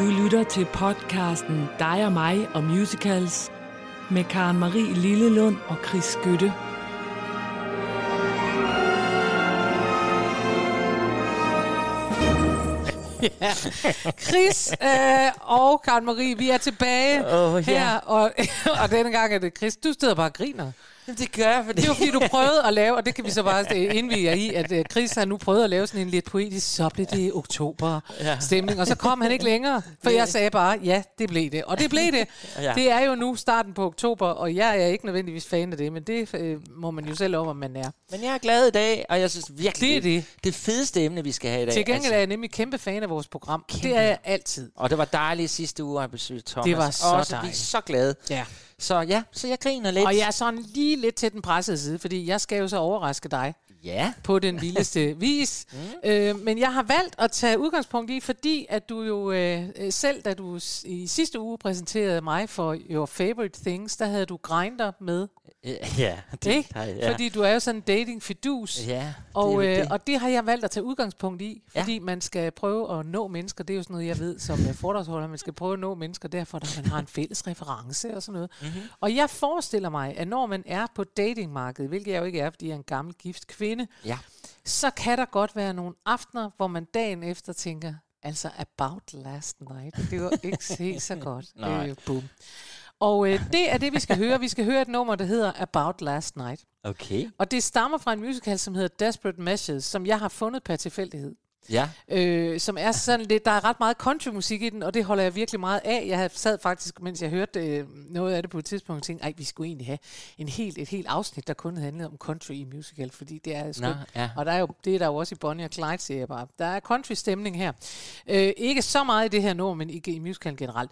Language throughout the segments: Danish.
Du lytter til podcasten Dig og mig og musicals med Karen Marie Lillelund og Chris Skytte. ja. Chris øh, og Karen Marie, vi er tilbage Åh, ja. her, og, og denne gang er det Chris. Du sidder bare og griner. Jamen, det gør jeg, fordi... Det var fordi, du prøvede at lave, og det kan vi så bare øh, indvige jer i, at øh, Chris har nu prøvet at lave sådan en lidt poetisk, så blev det oktober stemning, og så kom han ikke længere, for jeg sagde bare, ja, det blev det. Og det blev det. Ja. Det er jo nu starten på oktober, og jeg er ikke nødvendigvis fan af det, men det øh, må man jo selv om, om man er. Men jeg er glad i dag, og jeg synes virkelig, Det er det. det fedeste emne, vi skal have i dag. Til gengæld er jeg nemlig kæmpe fan af vores program. Det er jeg altid. Og det var dejligt sidste uge at have besøgt Thomas. Det var så Også, Vi er dejligt. så glade. Ja. Så ja, så jeg griner lidt. Og jeg er sådan lige lidt til den pressede side, fordi jeg skal jo så overraske dig Ja. på den vildeste vis. Mm. Øh, men jeg har valgt at tage udgangspunkt i, fordi at du jo øh, øh, selv, da du s- i sidste uge præsenterede mig for Your Favorite Things, der havde du Grindr med. Ja, det Ikke? har ja. Fordi du er jo sådan en dating-fidus. Ja, Og, det øh, det. og det har jeg valgt at tage udgangspunkt i, Ja. fordi man skal prøve at nå mennesker. Det er jo sådan noget, jeg ved som øh, foredragsholder. Man skal prøve at nå mennesker, derfor at man har en fælles reference og sådan noget. Mhm. Mm-hmm. Og jeg forestiller mig, at når man er på datingmarkedet, hvilket jeg jo ikke er, fordi jeg er en gammel gift kvinde, Ja. så kan der godt være nogle aftener, hvor man dagen efter tænker, altså about last night, det var ikke helt så godt. Nej. Øh, boom. Og øh, det er det, vi skal høre. Vi skal høre et nummer, der hedder About Last Night. Okay. Og det stammer fra en musical, som hedder Desperate Measures, som jeg har fundet per tilfældighed. Ja. Øh, som er sådan lidt, der er ret meget countrymusik i den, og det holder jeg virkelig meget af. Jeg sad faktisk, mens jeg hørte øh, noget af det på et tidspunkt, og tænkte, ej, vi skulle egentlig have en helt, et helt afsnit, der kun handlede om country i musical, fordi det er Nå, ja. og der er jo, det er der jo også i Bonnie og Clyde, siger jeg bare. Der er country-stemning her. Øh, ikke så meget i det her nummer, men i, i musicalen generelt.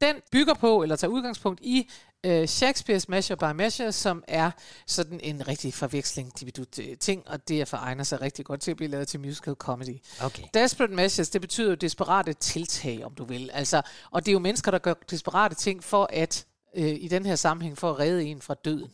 Den bygger på, eller tager udgangspunkt i, øh, Shakespeare's Measure by Measure, som er sådan en rigtig forveksling øh, ting, og det er for egner sig rigtig godt til at blive lavet til musical comedy. Okay. Desperate measures, det betyder jo desperate tiltag, om du vil. Altså, og det er jo mennesker, der gør desperate ting for at, øh, i den her sammenhæng, for at redde en fra døden.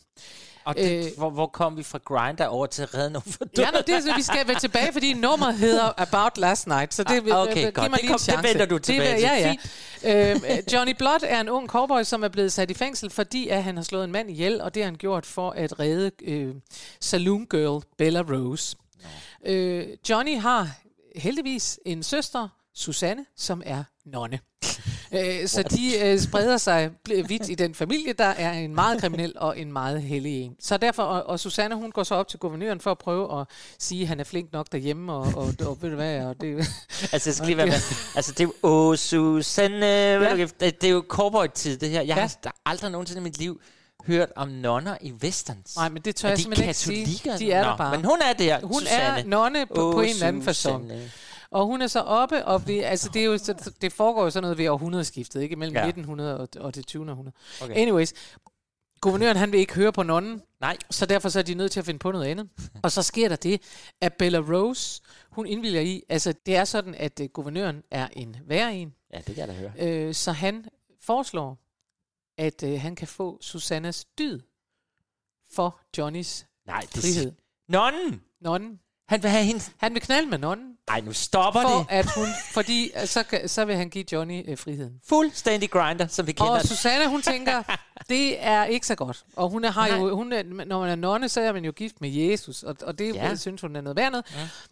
Og det, Øh. hvor, hvor kom vi fra Grinder over til at redde nogen for Ja, nå, det er, så vi skal være tilbage, fordi nummeret hedder About Last Night, så det, Ah, okay, giv godt. mig Det lige kom- en det vender du tilbage det, til. Ja, ja. øhm, øh, Johnny Blood er en ung cowboy, som er blevet sat i fængsel, fordi at han har slået en mand ihjel, og det har han gjort for at redde øh, saloon girl Bella Rose. Øh, Johnny har heldigvis en søster, Susanne, som er nonne. Øh, så de øh, spreder sig vidt i den familie, der er en meget kriminel og en meget hellig en. Så derfor, og, og Susanne, hun går så op til guvernøren for at prøve at sige, at han er flink nok derhjemme, og, og, og ved du hvad, og det, Altså, det skal lige være med. Altså, det er jo... Åh, Susanne... Ja. Det, det er jo cowboy-tid, det her. Jeg Ja. har der aldrig nogensinde i mit liv hørt om nonner i westerns. nej, men det tør er jeg de simpelthen ikke sige. De er Nå, der bare. Men hun er der, hun Susanne. er nonne på, på Åh, en eller anden façon. Og hun er så oppe, og det, altså det, er jo, så- det foregår jo sådan noget ved århundredeskiftet, ikke? Mellem. Ja. 1900 og, og det 20. århundrede. Okay. Anyways, guvernøren han vil ikke høre på nonnen, Nej. så derfor så er de nødt til at finde på noget andet. Og så sker der det, at Bella Rose, hun indvilger i, altså det er sådan, at uh, guvernøren er en værre en, Ja, det kan jeg da høre. øh, så han foreslår, at øh, han kan få Susannas dyd for Johnnys Nej, det frihed. Nonnen! Nonnen. Han vil have hende... Han vil knalde med nonnen, Ej, nu stopper for det. at hun, fordi øh, så, så vil han give Johnny øh, friheden. Fuldstændig grinder, som vi kender Og den. Susanne, hun tænker, det er ikke så godt. Og hun har jo, Nej. hun er, når man er nonne, så er man jo gift med Jesus, og, og det ja. Ja. synes hun er noget værd noget.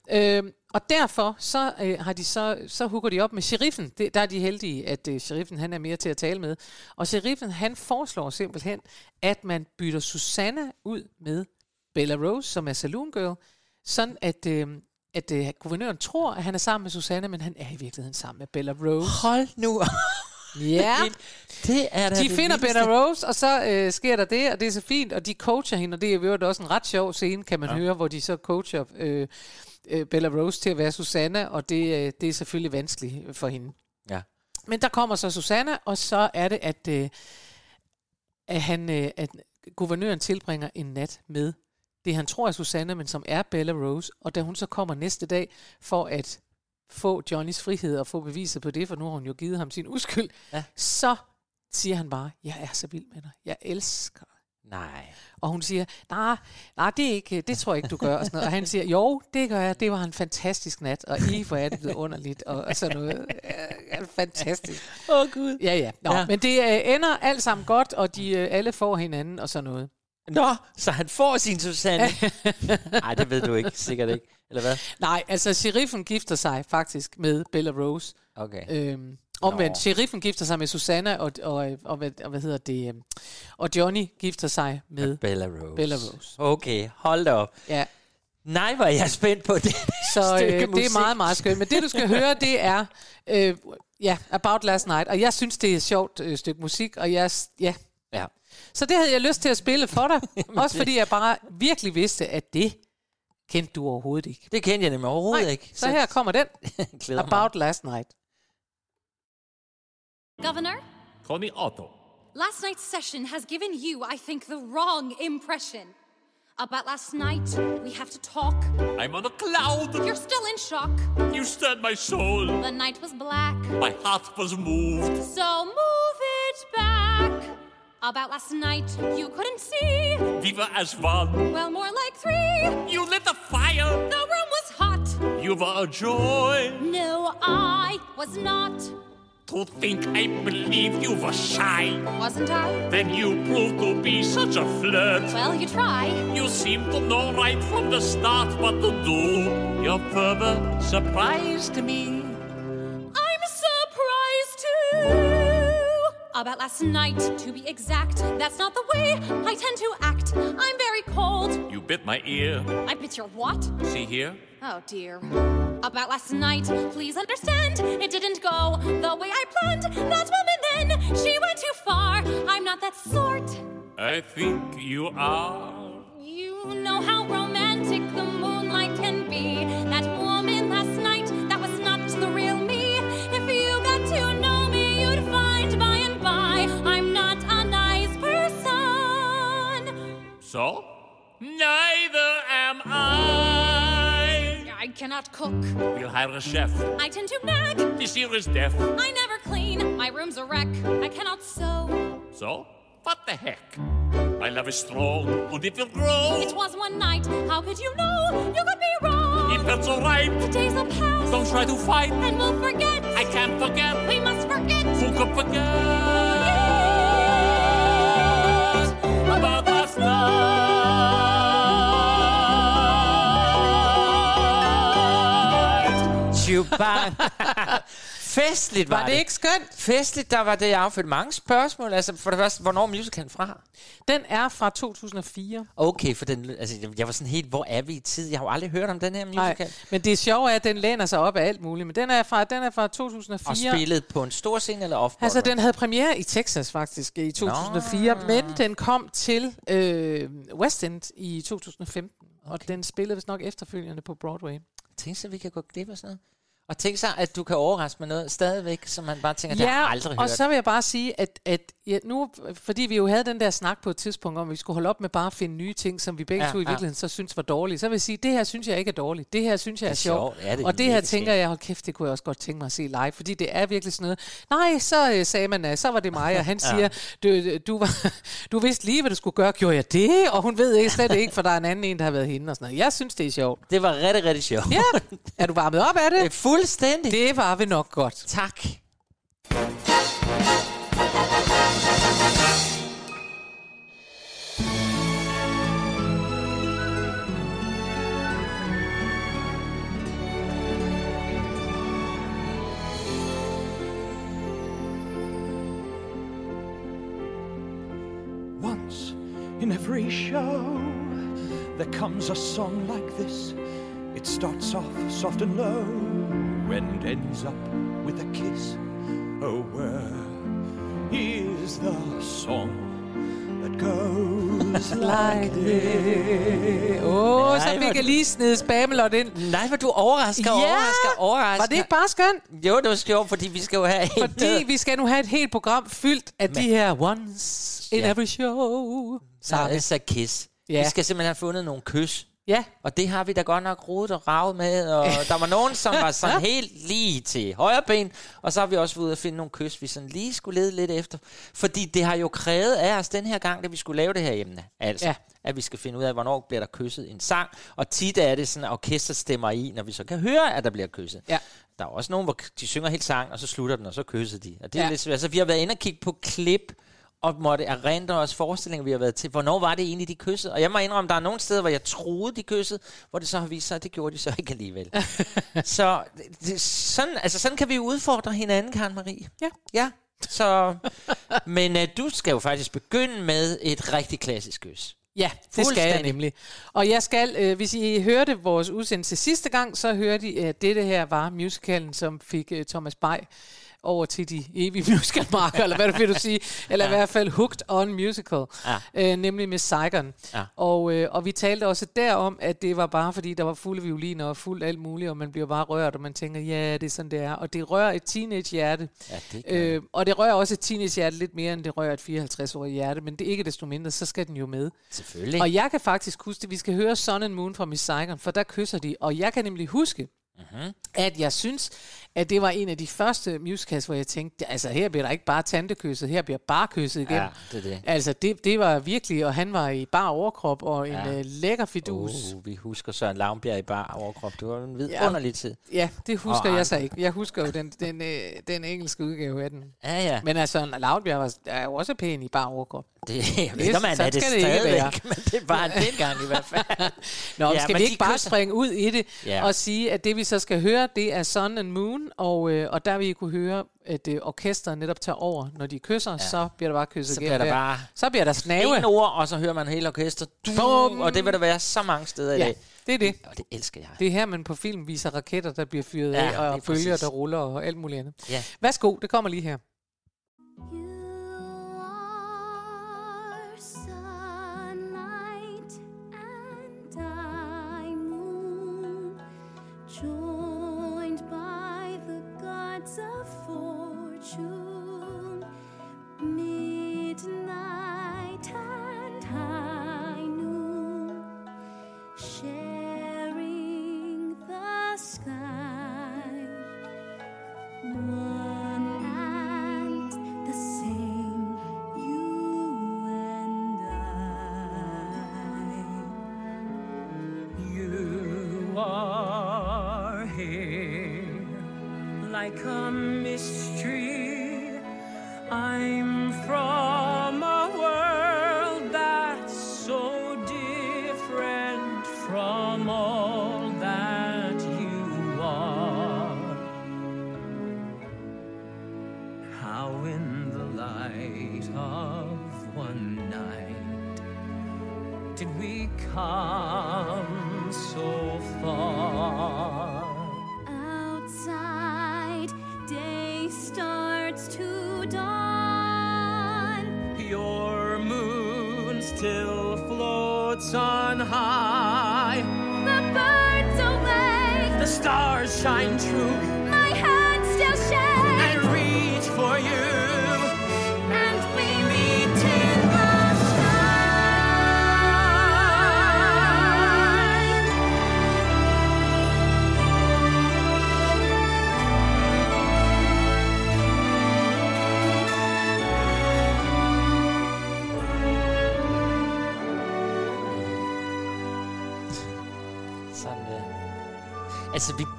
Ja. Øhm, og derfor så øh, har de så, så hugger de op med sheriffen. Det, der er de heldige, at øh, sheriffen han er mere til at tale med. Og sheriffen han foreslår simpelthen, at man bytter Susanne ud med Bella Rose, som er saloon girl, sådan at, øh, at øh, guvernøren tror, at han er sammen med Susanne, men han er i virkeligheden sammen med Bella Rose. Hold nu. Ja. Det er da De det finder. Bella Rose, og så øh, sker der det, og det er så fint, og de coacher hende, og det er jo også en ret sjov scene, kan man ja. høre, hvor de så coacher øh, øh, Bella Rose til at være Susanne, og det, øh, det er selvfølgelig vanskeligt for hende. Ja. Men der kommer så Susanne, og så er det, at, øh, at, han, øh, at guvernøren tilbringer en nat med det, han tror er Susanne, men som er Bella Rose. Og da hun så kommer næste dag for at få Johnnys frihed og få beviset på det, for nu har hun jo givet ham sin uskyld, Ja. så siger han bare, jeg er så vild med dig. Jeg elsker dig. Nej. Og hun siger, nej, nej, det, er ikke, det tror jeg ikke, du gør. Og, sådan noget. og han siger, jo, det gør jeg. Det var en fantastisk nat. Og I, hvor er det blevet underligt. Og, og sådan noget. Ja, fantastisk. Åh, oh, Gud. Ja, ja. Nå, ja. Men det øh, ender alt sammen godt, og de øh, alle får hinanden og sådan noget. Nå, så han får sin Susanne. Nej, det ved du ikke. Sikkert ikke. Eller hvad? Nej, altså, sheriffen gifter sig faktisk med Bella Rose. Okay. Øhm, omvendt, Nå. sheriffen gifter sig med Susanna, og, og, og, hvad, og hvad hedder det? øhm, Og Johnny gifter sig med... Bella Rose. Bella Rose. Okay, hold da op. Ja, Nej, hvor er jeg spændt på det. så øh, det er meget, meget skønt. Men det, du skal høre, det er... Øh, ja, About Last Night. Og jeg synes, det er et sjovt øh, stykke musik, og jeg... Ja. Så det havde jeg lyst til at spille for dig. også fordi jeg bare virkelig vidste, at det kendte du overhovedet ikke. Det kendte jeg nemlig overhovedet Nej, ikke. så her kommer den. glæder mig. About Last Night. Governor, Call me Otto. last night's session has given you, I think, the wrong impression. About last night, we have to talk. I'm on a cloud. You're still in shock. You stirred my soul. The night was black, My heart was moved. so move it back. About last night, you couldn't see. Viva as one. Well, more like three. You lit the fire. The room was hot. You were a joy. No, I was not. To think I believed you were shy. Wasn't I? Then you proved to be such a flirt. Well, you try. You seemed to know right from the start what to do. Your further surprised me. About last night, to be exact. That's not the way I tend to act. I'm very cold. You bit my ear. I bit your what? See here? Oh dear. About last night, please understand. It didn't go the way I planned. That woman then, she went too far. I'm not that sort. I think you are. You know how romantic the So? Neither am I. I cannot cook. We'll hire a chef. I tend to nag. This year is deaf. I never clean. My room's a wreck. I cannot sew. So? What the heck? My love is strong, and if it will grow. It was one night. How could you know? You could be wrong. It felt so right. The days will pass. Don't try to fight. And we'll forget. I can't forget. We must forget. Who could forget? About night. Sjubang. Festligt var, Var det ikke skønt? Festligt, der var det, jeg affødt mange spørgsmål. Altså, for det første, hvornår er musicalen fra? Den er fra 2004. Okay, for den, altså, jeg- var sådan helt, hvor er vi i tid? Jeg har jo aldrig hørt om den her Nej, musical. men det sjove er, at den læner sig op af alt muligt. Men den er fra, den er fra 2004. Og spillet på en stor scene eller off Altså, den havde premiere i Texas faktisk i 2004, Nå. men den kom til øh, West End i 2015. Okay. Og den spillede vist nok efterfølgende på Broadway. Tænk så, vi kan gå glip af sådan noget. Og tænk så, at du kan overraske med noget stadigvæk, som man bare tænker, det har aldrig og hørt. så vil jeg bare sige, at, at ja, nu, fordi vi jo havde den der snak på et tidspunkt om, vi skulle holde op med bare at finde nye ting, som vi begge Ja, ja, to i ja. virkeligheden så synes var dårlige. Så vil jeg sige, det her synes jeg ikke er dårligt. Det her synes jeg er, er sjovt. Ja, det og det her tænker jeg, hold kæft, det kunne jeg også godt tænke mig at se live, fordi det er virkelig sådan noget. Nej, så øh, sagde man, øh, så var det mig, og han siger, du, du, var, du vidste lige, hvad du skulle gøre. Gjorde jeg det? Og hun ved ikke, slet ikke, for der er en anden en, der har været hende og sådan noget. Jeg synes, det er sjovt. Det var rigtig, rigtig sjovt. Ja, er du varmet op af Det det? Fuldstændig. Det var vi nok godt. Tak. Once in every show, there comes a song like this. It starts off soft and low and ends up with a kiss. Oh, where is the song that goes like this? Åh, oh, så fik jeg lige snedet spamelot ind. Nej, hvor du overrasker, Ja! overrasker, overrasker. Var det ikke bare skønt? Jo, det var sjovt, fordi vi skal jo have. Fordi vi skal nu have et helt program fyldt af de her once in Ja. every show. Så Sange. altså kiss. Ja. Vi skal simpelthen have fundet nogle kys Ja, Og det har vi da godt nok rodet og ravet med, og der var nogen, som var sådan helt lige til højre ben, og så har vi også været ude at finde nogle kys, vi sådan lige skulle lede lidt efter. Fordi det har jo krævet af os den her gang, da vi skulle lave det her emne, altså, Ja. at vi skal finde ud af, hvornår bliver der kysset en sang, og tit er det sådan, at orkester stemmer i, når vi så kan høre, at der bliver kysset. Ja. Der er også nogen, hvor de synger helt sang, og så slutter den, og så kysser de. Og det er Ja. ja. lidt svært. Så vi har været inde og kigge på klip, og måtte erindre os forestillinger, vi har været til. Hvornår var det egentlig, de kyssede? Og jeg må indrømme, der er nogle steder, hvor jeg troede, de kyssede, hvor det så har vist sig, at det gjorde de så ikke alligevel. så det, sådan, altså, sådan kan vi udfordre hinanden, Karen Marie. Ja. Ja. Så, men uh, du skal jo faktisk begynde med et rigtig klassisk kys. Ja, det skal jeg nemlig. Og jeg skal, øh, hvis I hørte vores udsendelse sidste gang, så hørte I, at dette her var musicalen, som fik øh, Thomas Bay over til de evige musicalmarker, eller hvad vil du sige? Eller ja. i hvert fald Hooked on Musical, Ja. øh, nemlig med Saigon. Ja. Og, øh, og vi talte også derom, at det var bare fordi, der var fulde violiner og fuldt alt muligt, og man bliver bare rørt, og man tænker, ja, det er sådan, det er. Og det rører et teenage-hjerte. Ja, det Øh, og det rører også et teenage-hjerte lidt mere, end det rører et 54-årigt hjerte, men det er ikke desto mindre, så skal den jo med. Selvfølgelig. Og jeg kan faktisk huske det. Vi skal høre Sun and Moon fra Miss Saigon, for der kysser de. Og jeg kan nemlig huske, mm-hmm. at jeg synes, at det var en af de første musicals, hvor jeg tænkte, altså her bliver der ikke bare tantekysset, her bliver bare kysset igen. Ja, det er det. Altså det, det var virkelig, og han var i bar overkrop og en Ja. ja. øh, lækker fidus. Uh, vi husker Søren Lavnbjerg i bar overkrop. Det var en vidunderlig tid. Ja, det husker Og jeg så ikke. Jeg husker jo den, den, øh, den engelske udgave af den. Ja, ja. Men altså, Laudbjerg var, er jo også pæn i bar overkrop. Det, jeg ved ikke, om han er det det stadigvæk, men det var han dengang i hvert fald. Nå, Ja, ja, skal vi ikke bare kysser- springe ud i det Ja. og sige, at det vi så skal høre, det er Sun and Moon, og, øh, og der vil I kunne høre, at øh, orkestret netop tager over, når de kysser, ja. så bliver der bare kysset Så igen bliver der bare Så bliver der snave. en ord, og så hører man hele orkestret. Bum! Og det vil der være så mange steder i Ja, dag. det er det. Og det elsker jeg. Det er her, man på film viser raketter, der bliver fyret Ja, af, og præcis. der ruller, og alt muligt andet. Ja. Værsgo, det kommer lige her. On high. The birds awake, The stars shine true. my hand still shakes. I reach for you.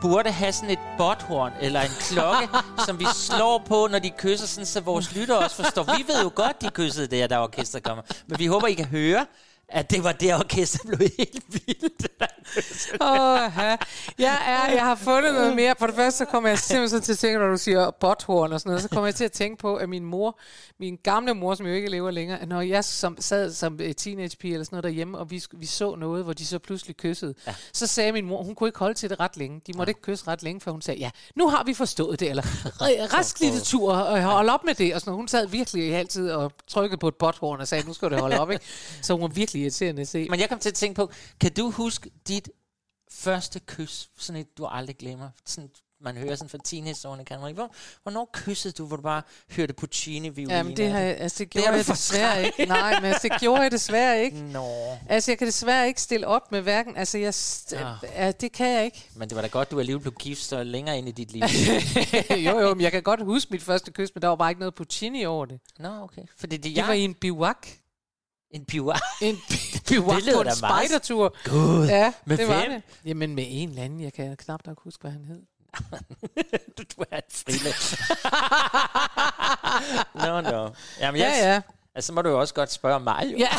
Burde have sådan et botthorn eller en klokke, som vi slår på, når de kysser, sådan, så vores lytter også forstår. Vi ved jo godt, de kyssede der, der orkester kommer. Men vi håber, I kan høre, at det var det, orkester blev helt vildt. Åh, jeg, er, jeg har fundet noget mere. For det første, så kommer jeg simpelthen til at tænke, når du siger botthorn og sådan noget, så kommer jeg til at tænke på, at min mor, min gamle mor, som jo ikke lever længere, når jeg som, sad som øh, teenagepige eller sådan noget derhjemme, og vi, vi så noget, hvor de så pludselig kyssede, ja. så sagde min mor, hun kunne ikke holde til det ret længe. De måtte ikke kysse ret længe, for hun sagde, ja, nu har vi forstået det, eller "Re- rask lille tur, og hold op med det. Og sådan noget. Hun sad virkelig altid og trykkede på et botthorn og sagde, nu skal du holde op, ikke? Så hun var virkelig irriterende at se. Men jeg kom til at tænke på, kan du huske dit første kys? Sådan et, du aldrig glemmer. Sådan man hører sådan fra teenageårene, kan man ikke? Hvor, hvornår kyssede du, hvor du bare hørte Puccini-violin? Jamen, det, har, jeg- altså, det gjorde du jeg desværre ikke. Nej, men altså, det gjorde jeg desværre ikke. Nå, Altså, jeg kan desværre ikke stille op med hverken... Altså, jeg, st- Ah. ja, det kan jeg ikke. men det var da godt, du alligevel blev gift så længere ind i dit liv. jo, jo, men jeg kan godt huske mit første kys, men der var bare ikke noget Puccini over det. Nå, okay. Fordi det, Det jeg, var i en biwak. En pivar. En lyder på en spejdertur. Gud. Ja, Med det var hvem? det. Jamen, med en eller anden. Jeg kan knap nok huske, hvad han hed. du, er et friland. Nå, nå. Jamen, jeg, Ja, ja. Altså, så må du jo også godt spørge mig, jo. Ja.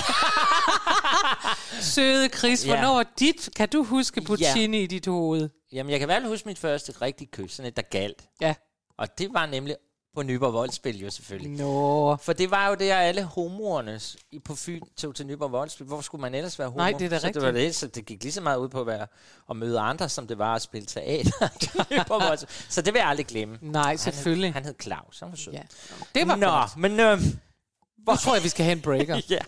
Søde Chris, Ja. hvornår var dit... Kan du huske Puccini i dit hoved? Jamen, jeg kan vel huske mit første rigtige kys, sådan et, der galt. Ja. Og det var nemlig på Nyborg Voldspil, jo selvfølgelig. Nå. For det var jo der, alle homoerne på Fyn tog til Nyborg Voldspil. Hvorfor skulle man ellers være homo? Nej, det er da så det var det, så det gik lige så meget ud på at, være, at møde andre, som det var at spille teater. Voldspil. så det vil jeg aldrig glemme. Nej, selvfølgelig. Han hed, han hed Claus, han var sød. Ja. Det var Nå, godt. men... Øh, Nu tror jeg, vi skal have en breaker. ja.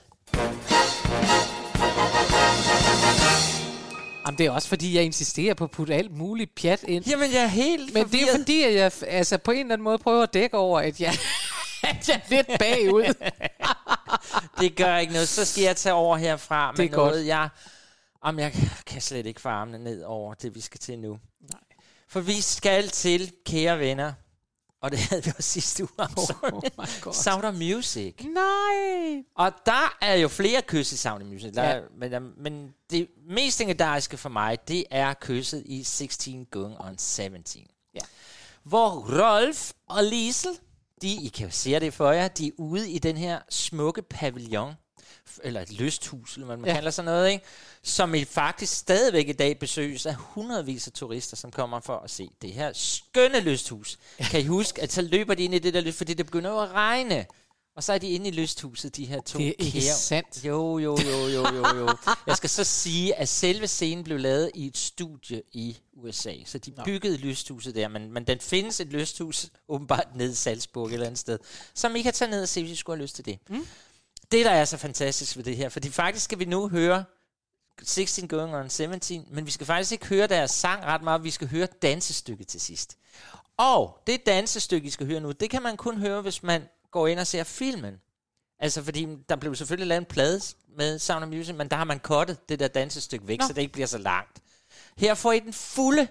Jamen, det er også fordi, jeg insisterer på at putte alt muligt pjat ind. Jamen, jeg er helt Men det er forvirret. fordi, at jeg altså, på en eller anden måde prøver at dække over, at jeg, at jeg er lidt bagud. Det gør ikke noget. Så skal jeg tage over herfra med Det er godt. noget, jeg... Om jeg kan slet ikke få armene ned over det, vi skal til nu. Nej. For vi skal til, kære venner, og det havde vi også sidste uge, sorry. Oh. Sound of Music. Nej. Og der er jo flere kys i Sound of Music. Der Ja. er, men, men det mest legendariske for mig, det er kysset i 16 Going on 17. Ja. Hvor Rolf og Liesel, de, I kan jo se det for jer, de er ude i den her smukke pavillon, eller et lysthus, eller hvad man Ja. kalder sådan noget, ikke? som i faktisk stadigvæk i dag besøges af hundredvis af turister, som kommer for at se det her skønne lysthus. Ja. Kan I huske, at så løber de ind i det der lyst, fordi det begynder jo at regne. Og så er de inde i lysthuset, de her to Det er ikke kære- sandt. Jo, jo, jo, jo, jo, jo. Jeg skal så sige, at selve scenen blev lavet i et studie i USA. Så de byggede lysthuset der, men, men den findes et lysthus åbenbart nede i Salzburg et eller andet sted, som I kan tage ned og se, hvis I skulle have lyst til det. Mm. Det, der er så fantastisk ved det her, fordi faktisk skal vi nu høre 16 Going on 17, men vi skal faktisk ikke høre deres sang ret meget, vi skal høre dansestykket til sidst. Og det dansestykke, I skal høre nu, det kan man kun høre, hvis man går ind og ser filmen. Altså, fordi der blev selvfølgelig lavet en plade med Sound of Music, men der har man kottet det der dansestykke væk, Nå. så det ikke bliver så langt. Her får I den fulde,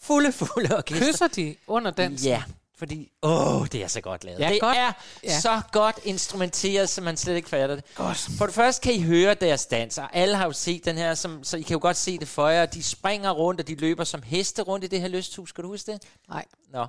fulde, fulde orkester. Kysser de under dansen? Ja, fordi, åh, det er så godt lavet. Ja, det godt. er Ja. så godt instrumenteret, så man slet ikke fatter det. Godt. For det første kan I høre deres dans, og alle har jo set den her, som, så I kan jo godt se det for jer. De springer rundt, og de løber som heste rundt i det her lysthus. Kan du huske det? Nej. Nå.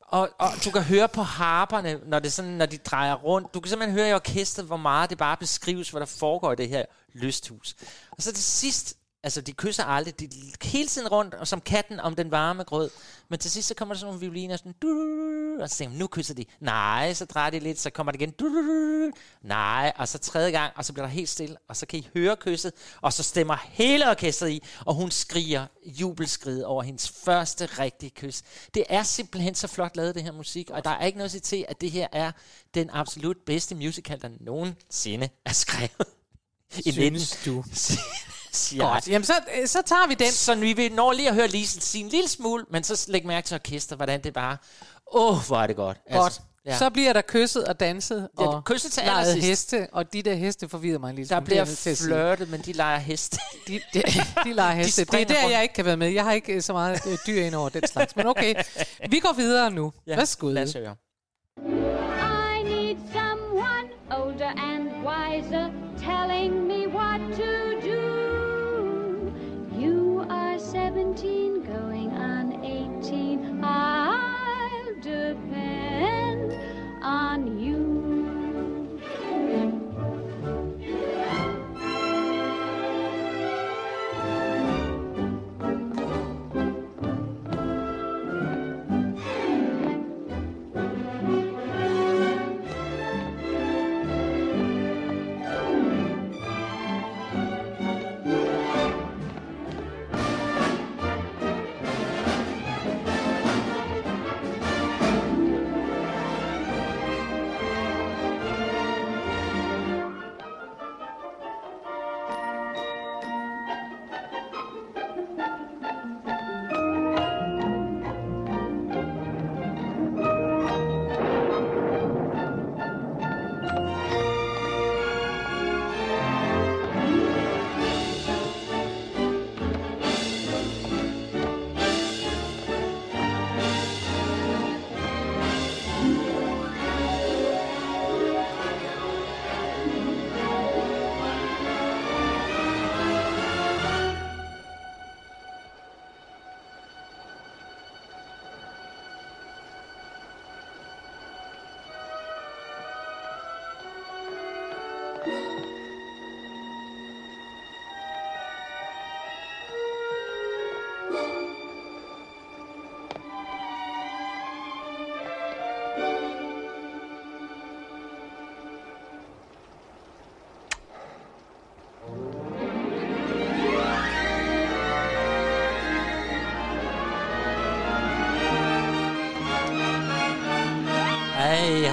Og, og du kan høre på harperne, når, det sådan, når de drejer rundt. Du kan simpelthen høre i orkestret, hvor meget det bare beskrives, hvad der foregår i det her lysthus. Og så til sidst, altså de kysser aldrig, de er hele tiden rundt, og som katten om den varme grød. Men til sidst, så kommer der sådan nogle violiner, sådan, du, og så tænker man, nu kysser de. Nej, så drejer de lidt, så kommer det igen. Du, nej, og så tredje gang, og så bliver der helt stille, og så kan I høre kysset, og så stemmer hele orkestret i, og hun skriger jubelskrid over hendes første rigtige kys. Det er simpelthen så flot lavet, det her musik, og der er ikke noget at sige til, at det her er den absolut bedste musical, der nogensinde er skrevet. I Synes du? siger. Godt. Jamen, så, øh, så tager vi den. Så vi vil når lige at høre Lise sige en lille smule, men så læg mærke til orkester, hvordan det bare... Åh, oh, hvor er det godt. Godt. ja. Så bliver der kysset og danset Ja, og kysset til leget allersidst. heste, og de der heste forvirrer mig lille der er bliver flirtet, men de leger heste. De, de, de leger heste. det er der, rundt. jeg ikke kan være med. Jeg har ikke øh, så meget øh, dyr ind over den slags. Men okay, vi går videre nu. Ja. Værsgo. Lad os høre. I need someone older and wiser telling me what to do. 17,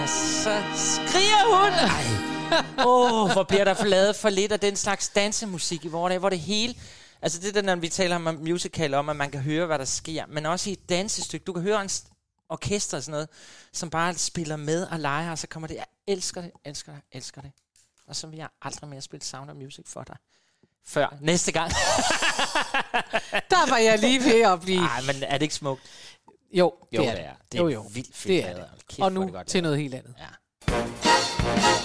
så skriger hun. Åh, oh, hvor bliver der lavet for lidt af den slags dansemusik i vores dag, hvor det hele... Altså det er der, når vi taler om musical, om at man kan høre, hvad der sker, men også i et dansestykke. Du kan høre en orkester og sådan noget, som bare spiller med og leger, og så kommer det, jeg elsker det, elsker det, elsker det. Og så vil jeg aldrig mere spille Sound of Music for dig. Før næste gang. Der var jeg lige ved at blive... Nej, men er det ikke smukt? Jo, Jo, det er det er. Det er jo, jo. vildt fedt det er det. Kæft, Og nu det godt til noget helt andet. Ja.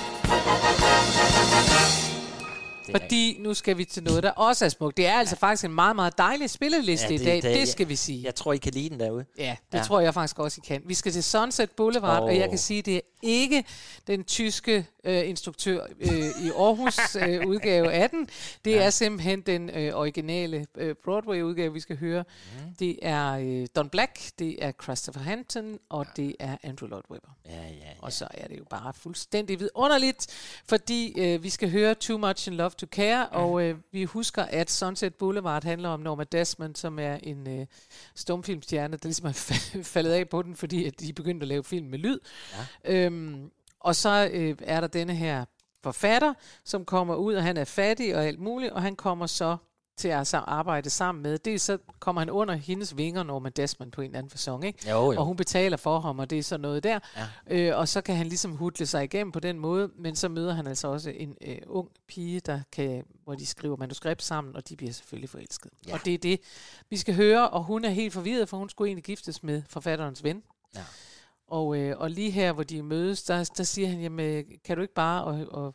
Det Fordi nu skal vi til noget, der også er smukt. Det er altså faktisk en meget, meget dejlig spilleliste Ja, i det- dag. det- Det skal vi sige. Jeg tror, I kan lide den derude. Ja, det Ja. tror jeg faktisk også, I kan. Vi skal til Sunset Boulevard, oh. og jeg kan sige, det er ikke den tyske øh, instruktør øh, i Aarhus øh, udgave af den. Det ja. er simpelthen den øh, originale øh, Broadway-udgave, vi skal høre. Mm. Det er øh, Don Black, det er Christopher Hampton, og ja. det er Andrew Lloyd Webber. Ja, ja, ja. Og så er det jo bare fuldstændig vidunderligt, fordi øh, vi skal høre Too Much in Love to Care, og øh, vi husker, at Sunset Boulevard handler om Norma Desmond, som er en øh, stumfilmstjerne, der ligesom er fa- faldet af på den, fordi at de begyndte at lave film med lyd. Ja. Øhm, og så øh, er der denne her forfatter, som kommer ud, og han er fattig og alt muligt, og han kommer så til at så arbejde sammen med. Det så kommer han under hendes vinger, Norma Desmond, på en eller anden fasong, ikke? Jo, jo. Og hun betaler for ham, og det er sådan noget der. Ja. Øh, og så kan han ligesom hudle sig igennem på den måde, men så møder han altså også en øh, ung pige, der kan, hvor de skriver manuskript sammen, og de bliver selvfølgelig forelsket. Ja. Og det er det, vi skal høre, og hun er helt forvirret, for hun skulle egentlig giftes med forfatterens ven. Ja. Og, øh, og lige her, hvor de mødes, der, der siger han, jamen, kan du ikke bare, og, og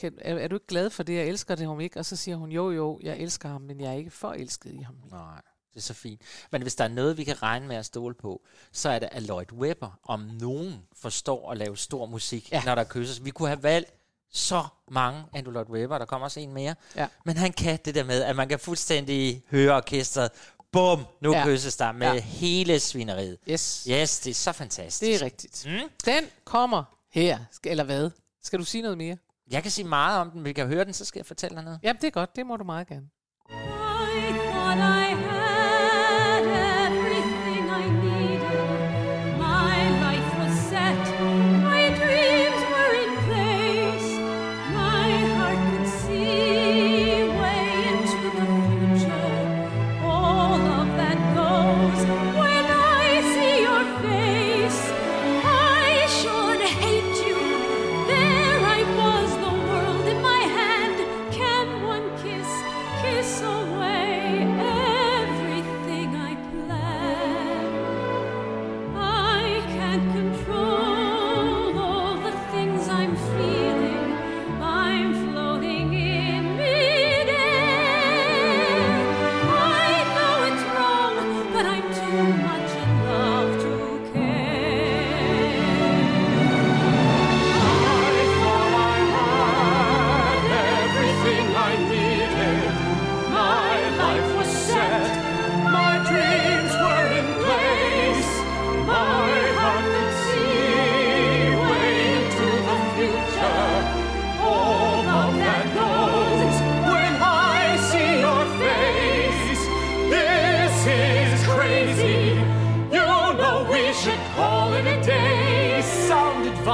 kan, er, er du ikke glad for det, jeg elsker det ham ikke? Og så siger hun, jo jo, jeg elsker ham, men jeg er ikke forelsket i ham. Nej, det er så fint. Men hvis der er noget, vi kan regne med at stole på, så er det, at Lloyd Webber, om nogen, forstår at lave stor musik, ja. Når der kysses. Vi kunne have valgt så mange Andrew Lloyd Webber, der kommer også en mere. Ja. Men han kan det der med, at man kan fuldstændig høre orkestret. Bum, nu ja. Kysses der med ja. Hele svineriet. Yes, Yes, det er så fantastisk. det er rigtigt. Mm. Den kommer her, eller hvad? Skal du sige noget mere? Jeg kan sige meget om den, vi kan høre den, så skal jeg fortælle dig noget. Jamen, det er godt. Det må du meget gerne. I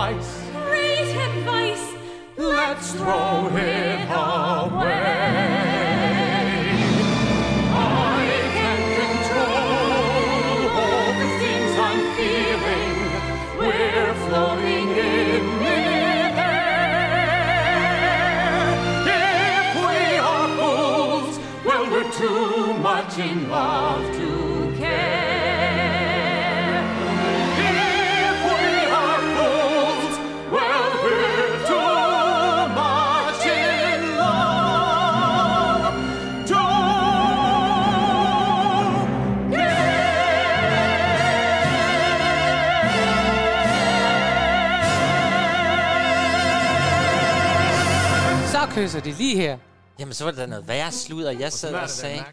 advice. Great advice. Let's throw it away. Kysser de lige her. Jamen, så var det da noget værre sludder. Jeg sad og sagde,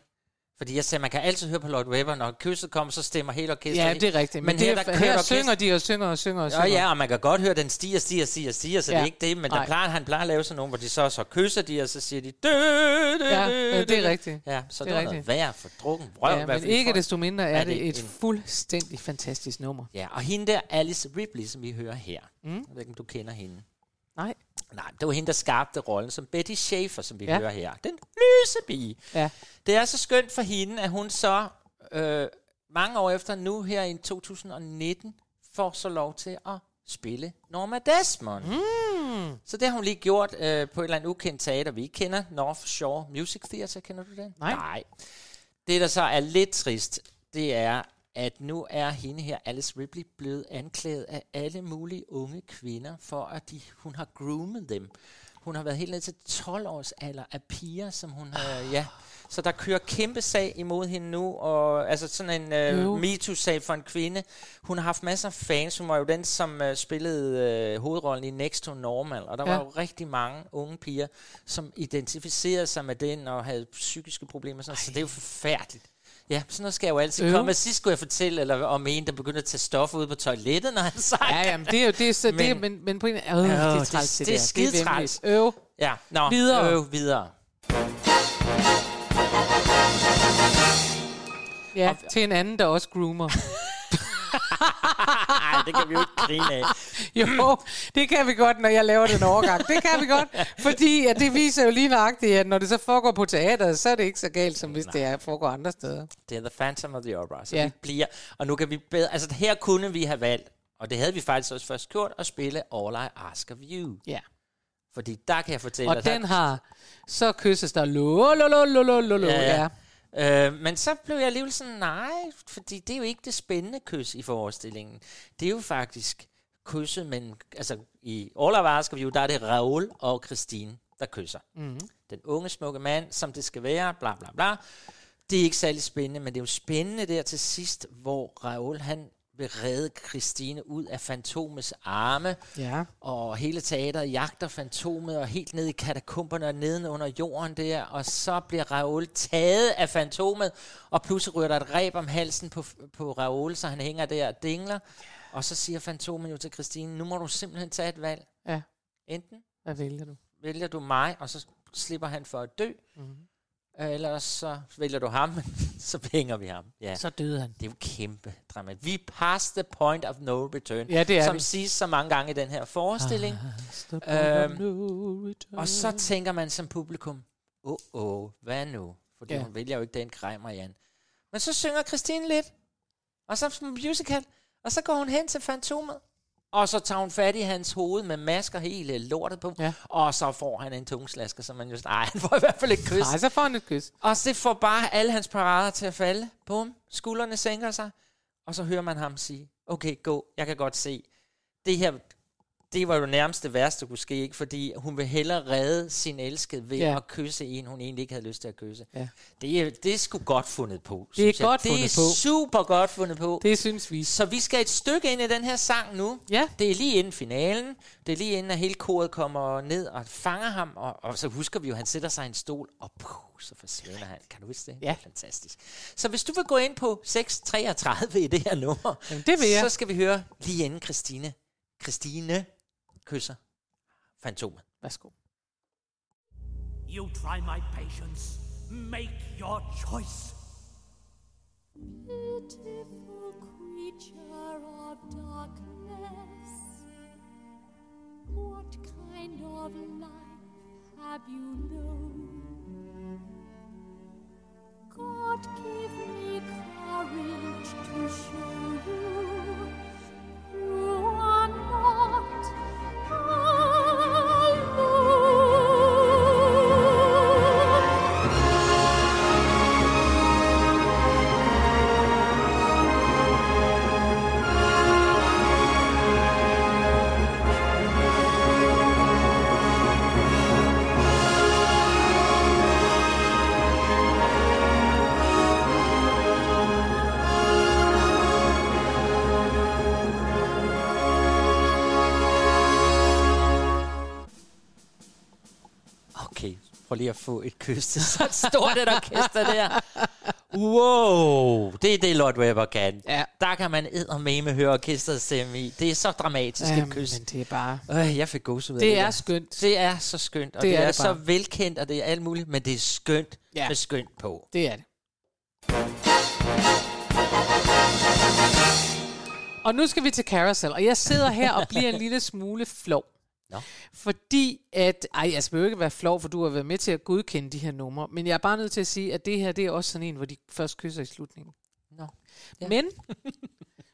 Fordi jeg sagde, man kan altid høre på Lloyd Webber, når kysset kommer, så stemmer hele orkestret. Ja, det er rigtigt. Men, Men det her, er, der kører her orkester- synger de og synger og synger og Ja, synger. ja, og man kan godt høre, at den stiger, stiger, stiger, stiger, så ja. det Ja. er ikke det, men der plejer, han plejer at lave sådan nogle, hvor de så, så kysser de, og så siger de... Dø, dø, Ja, dø, ja, det dø, er rigtigt. Ja, så Det det, er det var noget værd for drukken røv. Ja, men ikke folk. desto mindre er Er det det et en- fuldstændig fantastisk nummer. Ja, og hende der, Alice Ripley, som vi hører her. Mm. Jeg ved ikke, om du kender hende. Nej. Nej, det var hende, der skabte rollen som Betty Schaefer, som vi Ja. hører her. Den lyse pige. Ja. Det er så skønt for hende, at hun så øh, mange år efter nu her i 2019 får så lov til at spille Norma Desmond. Mm. Så det har hun lige gjort øh, på et eller andet ukendt teater, vi ikke kender. North Shore Music Theatre, kender du den? Nej. Nej. Det, der så er lidt trist, det er, at nu er hende her, Alice Ripley, blevet anklaget af alle mulige unge kvinder, for at de, hun har groomet dem. Hun har været helt ned til 12 års alder af piger, som hun har, ja. Så der kører kæmpe sag imod hende nu, og altså sådan en Jo. uh, MeToo-sag for en kvinde. Hun har haft masser af fans. Hun var jo den, som uh, spillede uh, hovedrollen i Next to Normal, og der Ja. ja. var jo rigtig mange unge piger, som identificerede sig med den og havde psykiske problemer. Sådan, så det er jo forfærdeligt. Ja, sådan noget skal jeg jo altid Øv. komme. Og sidst skulle jeg fortælle eller om en, der begyndte at tage stoffer ud på toilettet, når han sagde. Ja, jamen, det er jo det, er så, men, det er, Men- men, på en øh, det er træls, det- det, det er skide træls. Øv. Ja, nå, Videre. Øh, videre. Ja, til en anden, der også groomer. Nej, det kan vi jo ikke grine af. Jo, det kan vi godt, når jeg laver den overgang. Det kan vi godt, fordi at det viser jo lige nøjagtigt, at når det så foregår på teateret, så er det ikke så galt, som hvis det er, foregår andre steder. Det er The Phantom of the Opera, så Ja. vi bliver, og nu kan vi bedre, altså her kunne vi have valgt, og det havde vi faktisk også først gjort, at spille All I Ask of You. Ja. Fordi der kan jeg fortælle, Og at den har, så kysses der lo, lo, lo, lo, lo, lo, lo, Ja, ja. ja. Øh, men så blev jeg alligevel sådan, nej, fordi det er jo ikke det spændende kys i forestillingen. Det er jo faktisk kysset, men altså i All of You, der er det Raoul og Christine, der kysser. Mm-hmm. Den unge, smukke mand, som det skal være, bla bla bla. Det er ikke særlig spændende, men det er jo spændende der til sidst, hvor Raoul han vil redde Christine ud af fantomets arme, Ja. og hele teateret jagter fantomet, og helt ned i katakomberne og neden under jorden der, og så bliver Raoul taget af fantomet, og pludselig ryger der et reb om halsen på, på Raoul, så han hænger der og dingler, og så siger fantomet jo til Christine, nu må du simpelthen tage et valg. Ja. Enten Hvad vælger du? vælger du mig, og så slipper han for at dø, mm-hmm. Eller så vælger du ham, så hænger vi ham. Ja. Så døde han. Det er jo kæmpe dramat. Vi past the point of no return, Ja, det er som vi. siges så mange gange i den her forestilling. Øhm, Og så tænker man som publikum, åh, oh, oh, hvad nu? Fordi Ja. hun vælger jo ikke den grej, Marianne. Men så synger Christine lidt, og så som musical, og så går hun hen til fantomet, og så tager hun fat i hans hoved med masker hele lortet på, Ja. og så får han en tungslasker, som man jo nej, han får i hvert fald et kys. Nej, så får han et kys. Og det får bare alle hans parader til at falde. Bum, skuldrene sænker sig. Og så hører man ham sige, okay, gå, jeg kan godt se. Det her, det var jo nærmest det værste, der kunne ske, ikke? fordi hun vil hellere redde sin elskede ved Ja. at kysse en, hun egentlig ikke havde lyst til at kysse. Ja. Det, er, det er sgu godt fundet på, Det er synes jeg. godt det fundet er på. super godt fundet på. Det synes vi. Så vi skal et stykke ind i den her sang nu. Ja. Det er lige inden finalen. Det er lige inden, at hele koret kommer ned og fanger ham. Og, og så husker vi jo, at han sætter sig i en stol, og puh, så forsvinder han. Kan du huske det? Ja. Det er fantastisk. Så hvis du vil gå ind på 6.33 i det her nummer, Jamen, det vil jeg. så skal vi høre lige inden Christine. Christine kysser fantomet. Værsgo. You try my patience. Make your choice. Beautiful creature of darkness, what kind of life have you known? God give me courage to show you you are not lige at få et kys til så stort et orkester der. Wow, det er det, Lord Webber kan. Ja. Der kan man eddermame høre orkestrets stemme i. Det er så dramatisk et Jamen, kys. men det er bare... Øh, jeg fik gåsehud af Det er skønt. Det er så skønt, og Det det, er det er, det så velkendt, og det er alt muligt, men det er skønt ja. med skønt på. Det er det. Og nu skal vi til Carousel, og jeg sidder her og bliver en lille smule flov. Nå. Fordi at, ej, jeg skal jo ikke være flov, for du har været med til at godkende de her numre, men jeg er bare nødt til at sige, at det her, det er også sådan en, hvor de først kysser i slutningen. Nå. Ja. Men,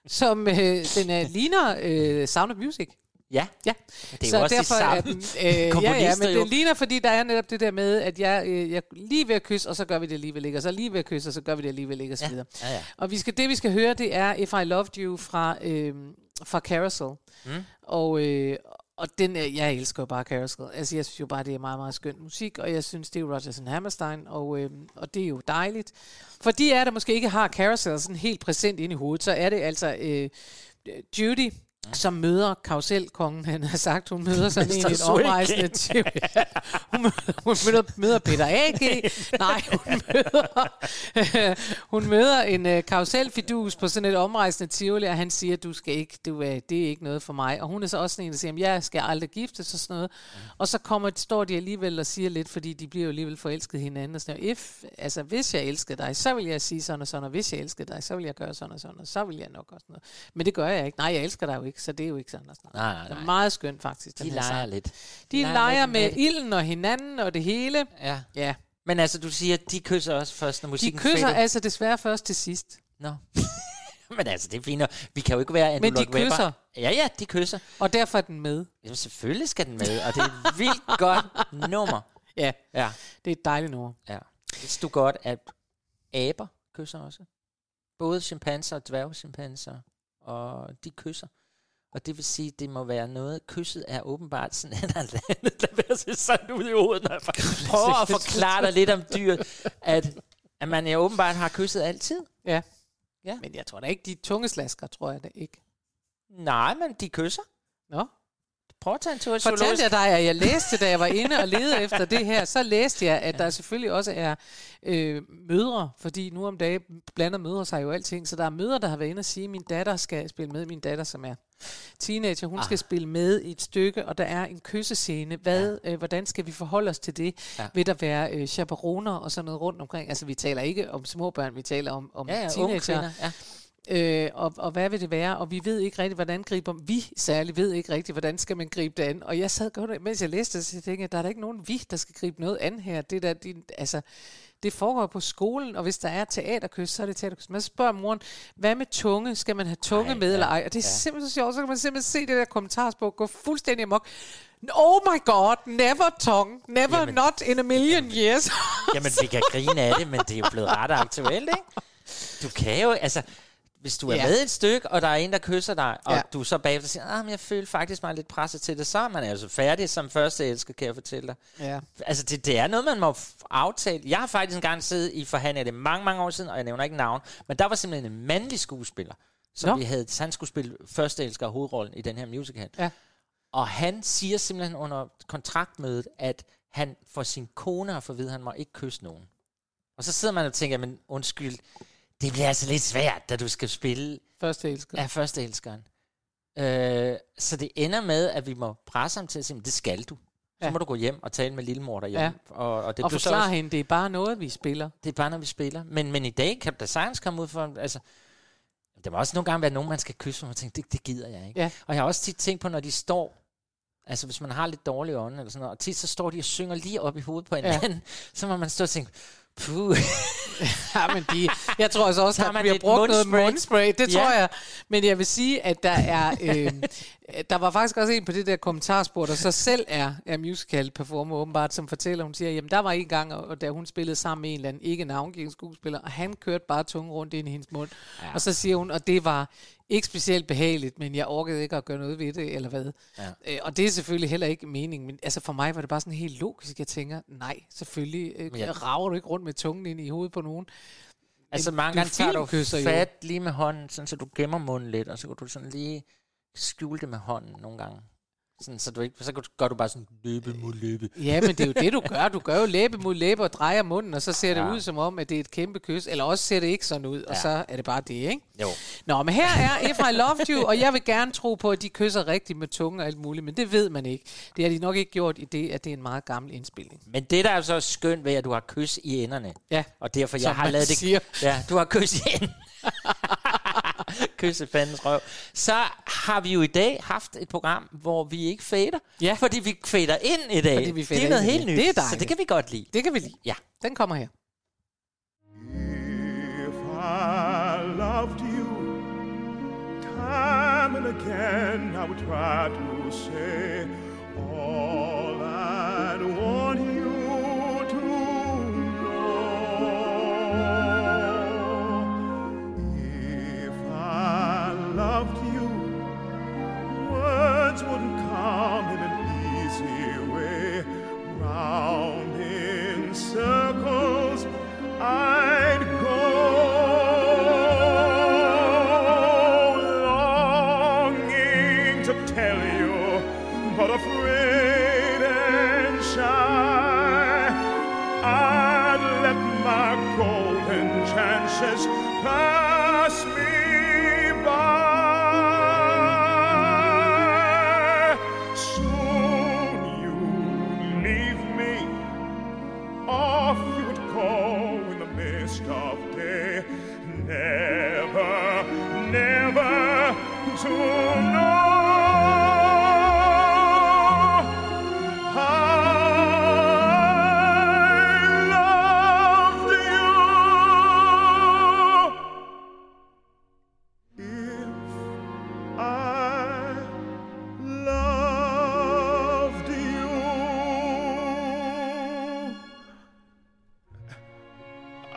som øh, den er, ligner øh, Sound of Music. Ja, Ja, det er jo også de samme den, øh, ja, ja, men jo. det ligner, fordi der er netop det der med, at jeg, øh, jeg lige ved at kysse, og så gør vi det alligevel ikke, og så lige ved at kysse, og så gør vi det alligevel ikke, og så Ja. videre. Ja, ja. Og vi skal, det, vi skal høre, det er If I Loved You fra, øh, fra Carousel. Mm. Og, øh, og den, jeg elsker jo bare Carousel. Altså, jeg synes jo bare, det er meget, meget skøn musik, og jeg synes, det er jo Rodgers and Hammerstein, og, øh, og det er jo dejligt. For de er der måske ikke har Carousel sådan helt præsent ind i hovedet, så er det altså øh, Judy, som møder karusselkongen, han har sagt, hun møder sådan en Swing. omrejsende. Ja, hun, møder, hun møder, møder Peter A.G. Nej, hun møder, hun møder en uh, karuselfidus på sådan et omrejsende tivoli, og han siger, du skal ikke, du, uh, det er ikke noget for mig. Og hun er så også sådan en, der siger, "Jamen, jeg skal aldrig giftes og sådan noget. Og så kommer, står de alligevel og siger lidt, fordi de bliver jo alligevel forelsket hinanden. Og sådan, noget. If, altså, hvis jeg elskede dig, så vil jeg sige sådan og sådan, og hvis jeg elskede dig, så vil jeg gøre sådan og sådan, og så vil jeg nok også noget. Men det gør jeg ikke. Nej, jeg elsker dig jo ikke, så det er jo ikke sådan sådan. Nej, nej, Det er nej. meget skønt faktisk. De den her leger sang. lidt. De leger leger med med det. ilden og hinanden og det hele. Ja. Ja. Men altså, du siger, at de kysser også først, når De musikken kysser fader. altså desværre først til sidst. Nå. Men altså, det er fint. Vi kan jo ikke være en Men de Lord Webber. kysser. Ja, ja, de kysser. Og derfor er den med. Jamen, selvfølgelig skal den med, og det er et vildt godt nummer. Ja, Ja, det er et dejligt nummer. ja. Vidste du godt, at aber kysser også? Både chimpanser og dværgchimpanser, og de kysser. Og det vil sige, det må være noget, kysset er åbenbart sådan et eller andet, der vil se sådan ud i hovedet, når jeg prøver at forklare dig lidt om dyret, at, at man jo åbenbart har kysset altid. Ja. Ja. Men jeg tror da ikke, de tungeslasker, tror jeg det ikke. Nej, men de kysser. Nå. Prøv at tage en tur i Fortalte zoologisk. jeg dig, at jeg læste, da jeg var inde og ledede efter det her, så læste jeg, at der selvfølgelig også er øh, mødre, fordi nu om dagen blander mødre sig jo alting, så der er mødre, der har været inde og sige, at min datter skal spille med, min datter, som er teenager, hun ah. skal spille med i et stykke, og der er en kyssescene. Hvad, ja. øh, hvordan skal vi forholde os til det? Ja. Ja. Vil der være øh, chaperoner og sådan noget rundt omkring? Altså, vi taler ikke om små børn, vi taler om, om Ja, ja, teenager. Ja. Øh, og, og hvad vil det være? Og vi ved ikke rigtigt, hvordan griber vi særligt ved ikke rigtigt, hvordan skal man gribe det an. Og jeg sad godt, mens jeg læste det, så tænkte jeg, der er da ikke nogen vi, der skal gribe noget an her. Det der, de, altså, det foregår på skolen, og hvis der er teaterkys, så er det teaterkys. Man spørger moren, hvad med tunge? Skal man have tunge Ej, med ja, eller ej? Og det er ja. simpelthen så sjovt, så kan man simpelthen se det der kommentarsbog gå fuldstændig amok. Oh my god, never tongue, never, Jamen. Jamen. not in a million years. Jamen, vi kan grine af det, men det er jo blevet ret aktuelt, ikke? Du kan jo, altså, hvis du er Ja. med et stykke, og der er en, der kysser dig, og Ja. du så bagefter siger, ah, men jeg føler faktisk mig lidt presset til det, så er man altså færdig som første elsker, kan jeg fortælle dig. ja. Altså, det, det er noget, man må aftale. Jeg har faktisk engang siddet i forhandlinger, det mange, mange år siden, og jeg nævner ikke navn, men der var simpelthen en mandlig skuespiller, som Nå. vi havde, han skulle spille første elsker hovedrollen i den her musical. Ja. Og han siger simpelthen under kontraktmødet, at han for sin kone har fået at vide, at han må ikke kysse nogen. Og så sidder man og tænker, men undskyld, det bliver altså lidt svært, da du skal spille Første elsker. af første elskeren. Øh, så det ender med, at vi må presse ham til at sige, "Men det skal du. Så Ja. må du gå hjem og tale med lillemor derhjemme. Ja. Og, og det og forklare også- hende, det er bare noget, vi spiller. det er bare, når vi spiller. Men, men i dag kan der sagtens komme ud for... Altså, der må også nogle gange være nogen, man skal kysse, hvor man tænker, det, det gider jeg ikke. Ja. Og jeg har også tit tænkt på, når de står... Altså, hvis man har lidt dårlig ånde eller sådan noget, og tit så står de og synger lige op i hovedet på hinanden, ja. så må man stå og tænke, puh, Ja, men de, jeg tror altså også, at man vi har lidt brugt noget mundspray. Det Ja. tror jeg. Men jeg vil sige, at der er... Øh, der var faktisk også en på det der kommentarspor, der så selv er, er musical performer åbenbart, som fortæller, hun siger, jamen der var en gang, og, da hun spillede sammen med en eller anden ikke navngivet skuespiller, og han kørte bare tungen rundt ind i hendes mund. Ja. Og så siger hun, og det var ikke specielt behageligt, men jeg orkede ikke at gøre noget ved det, eller hvad. Ja. Øh, og det er selvfølgelig heller ikke meningen, men altså for mig var det bare sådan helt logisk. Jeg tænker, nej, selvfølgelig øh, ja. rager du ikke rundt med tungen ind i hovedet på nogen. Altså mange gange tager du filmkysser jo. fat lige med hånden, sådan, så du gemmer munden lidt, og så kan du sådan lige skjule det med hånden nogle gange. Sådan, så, du ikke, så gør du bare sådan, løbe mod løbe. Ja, men det er jo det, du gør. Du gør jo læbe mod læbe og drejer munden, og så ser det Ja. ud som om, at det er et kæmpe kys. Eller også ser det ikke sådan ud, og Ja. så er det bare det, ikke? Jo. Nå, men her er If I Loved You, og jeg vil gerne tro på, at de kysser rigtigt med tunge og alt muligt, men det ved man ikke. Det har de nok ikke gjort i det, at det er en meget gammel indspilning. Men det, der er så skønt ved, at du har kys i enderne. Ja, Og derfor, jeg Som har lavet det... siger. Ja, du har kys i enden. Kysse fandens røv. Så har vi jo i dag haft et program, hvor vi ikke fader. Ja. Fordi vi fader ind i dag. Fordi vi det er noget helt nyt. Det er Så dejligt. det kan vi godt lide. det kan vi lide. Ja. Den kommer her. If I loved you, time and again I would try to say all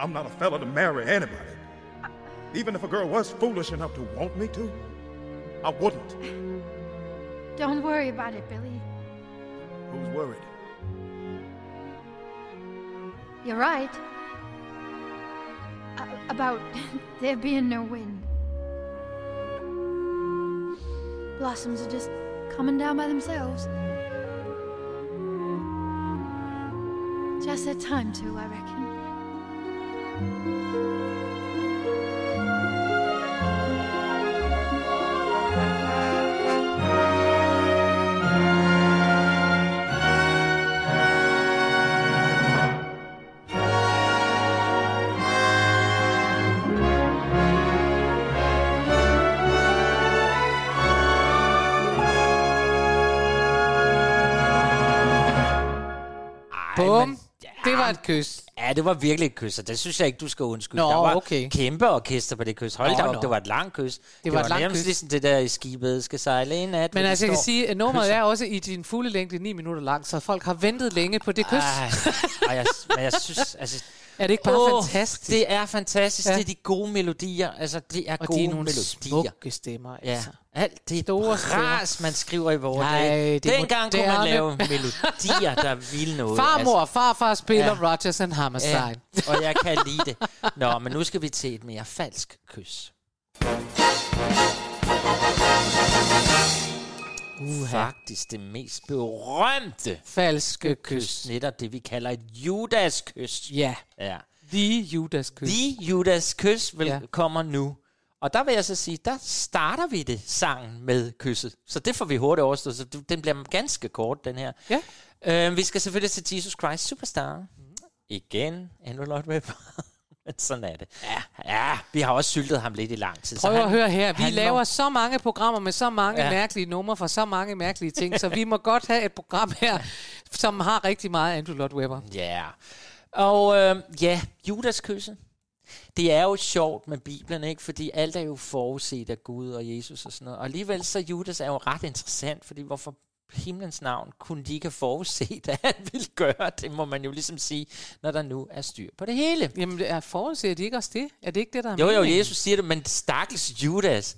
I'm not a fella to marry anybody. Even if a girl was foolish enough to want me to, I wouldn't. Don't worry about it, Billy. Who's worried? You're right. About there being no wind. Blossoms are just coming down by themselves. Just their time to, I reckon. Bum. men- Det var et kys. Ja, det var virkelig et kys, og det synes jeg ikke, du skal undskylde. Nå, der var okay. kæmpe orkester på det kys. Hold Nå, da op, nå. det var et langt kys. Det, var var, et langt kys. ligesom det der i skibet skal sejle ind at. Men altså, jeg kan sige, at nummeret kysser. er også i din fulde længde 9 minutter lang, så folk har ventet længe på det kys. Ej, ej, jeg, men jeg synes, altså... Er det ikke bare åh, fantastisk? Det er fantastisk. Ja. Ja. Det er de gode melodier. Altså, det er og gode de er nogle melodier. smukke stemmer, Ja, altså. alt det Store ras, man skriver i vores Nej, dage. det Dengang kunne man lave melodier, der ville noget. Farmor og farfar spiller Ja. Rodgers and Hammerstein. Ja, og jeg kan lide det. Nå, men nu skal vi til et mere falsk kys. Uha. Faktisk det mest berømte Falske kys. Netop det, vi kalder et Judas-kys. Ja, Ja. the Judas kys. De Judas-kys vil Ja. kommer nu. Og der vil jeg så sige, der starter vi det sangen med kysset. Så det får vi hurtigt overstået. Så den bliver ganske kort, den her. Ja. Øh, vi skal selvfølgelig til Jesus Christ Superstar. Mm. Igen, lot med Men sådan er det. Ja. ja, vi har også syltet ham lidt i lang tid. så Prøv han- at høre her. Vi han laver må- så mange programmer med så mange ja. Ja. mærkelige numre for så mange mærkelige ting, så vi må godt have et program her, som har rigtig meget Andrew Lloyd Webber. Ja. Og øh, ja, Judas kysse. Det er jo sjovt med Bibelen, ikke? Fordi alt er jo forudset af Gud og Jesus og sådan noget. Og alligevel så Judas er jo ret interessant, fordi hvorfor himlens navn kunne de ikke have forudset, at han ville gøre det, må man jo ligesom sige, når der nu er styr på det hele. Jamen, er forudser de ikke også det? Er det ikke det, der er Jo, jo, meningen? Jesus siger det, men stakkels Judas.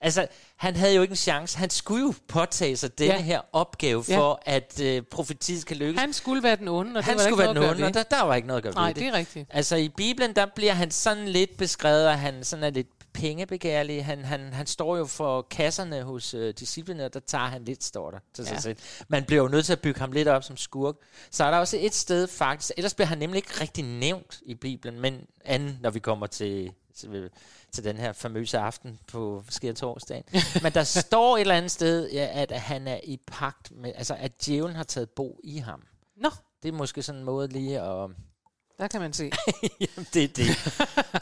Altså, han havde jo ikke en chance. Han skulle jo påtage sig denne Ja. her opgave Ja. for, at øh, profetiet skal lykkes. Han skulle være den onde, og han skulle være den onde, og der, der var ikke noget at gøre Nej, ved det. det er rigtigt. Altså i Bibelen, der bliver han sådan lidt beskrevet, at han sådan er lidt pengebegærlig. Han, han, han står jo for kasserne hos øh, disciplene, og der tager han lidt, står der til sig Ja. selv. Man bliver jo nødt til at bygge ham lidt op som skurk. Så er der også et sted faktisk, ellers bliver han nemlig ikke rigtig nævnt i Bibelen, men anden, når vi kommer til, til, til den her famøse aften på sker torsdagen. men der står et eller andet sted, ja, at han er i pagt med, altså at djævlen har taget bo i ham. Nå, Det er måske sådan en måde lige at... der kan man se. Jamen, det er det.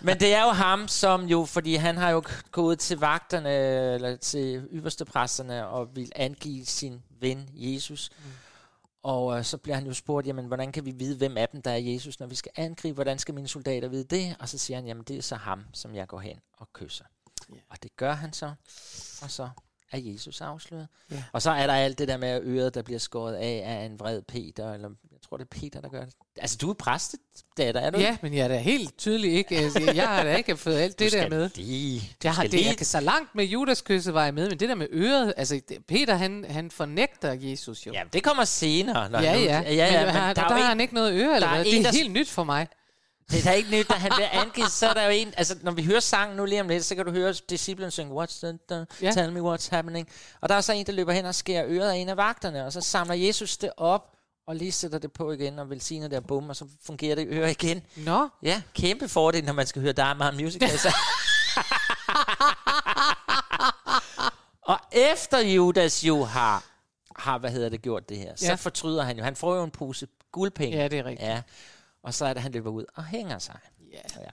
Men det er jo ham, som jo, fordi han har jo gået til vagterne, eller til ypperste præsterne, og vil angive sin ven, Jesus. Mm. Og øh, så bliver han jo spurgt, jamen, hvordan kan vi vide, hvem af dem, der er Jesus, når vi skal angribe? Hvordan skal mine soldater vide det? Og så siger han, jamen, det er så ham, som jeg går hen og kysser. Ja. Og det gør han så, og så er Jesus afsløret. Ja. Og så er der alt det der med øret, der bliver skåret af af en vred Peter, eller tror, det er Peter, der gør det. Altså, du er præstet, datter, er du? Ja, men jeg er da helt tydeligt ikke. altså, Jeg har da ikke fået alt det der med. Lige, Jeg har det, lige jeg kan så langt med Judaskysse var jeg med, men det der med øret, altså Peter han, han fornægter Jesus jo. Ja, det kommer senere. Når ja, nu, ja. ja, ja men, men har, der, der, er der har en, han ikke noget øre, eller der er hvad? Det en, er der- helt nyt for mig. det er ikke nyt, da han bliver angivet, så er der jo en, altså når vi hører sangen nu lige om lidt, så kan du høre disciplen synge, what's the, the Ja. tell me what's happening. Og der er så en, der løber hen og skærer øret af en af vagterne, og så samler Jesus det op, og lige sætter det på igen, og velsigner det og bum, og så fungerer det øre igen. Nå, Ja, kæmpe fordel, når man skal høre Die Man Musical. Så. og efter Judas jo har, har, hvad hedder det, gjort det her, så Ja. fortryder han jo. Han får jo en pose guldpenge. ja, det er rigtigt. Ja, og så er det, han løber ud og hænger sig. Ja, Ja.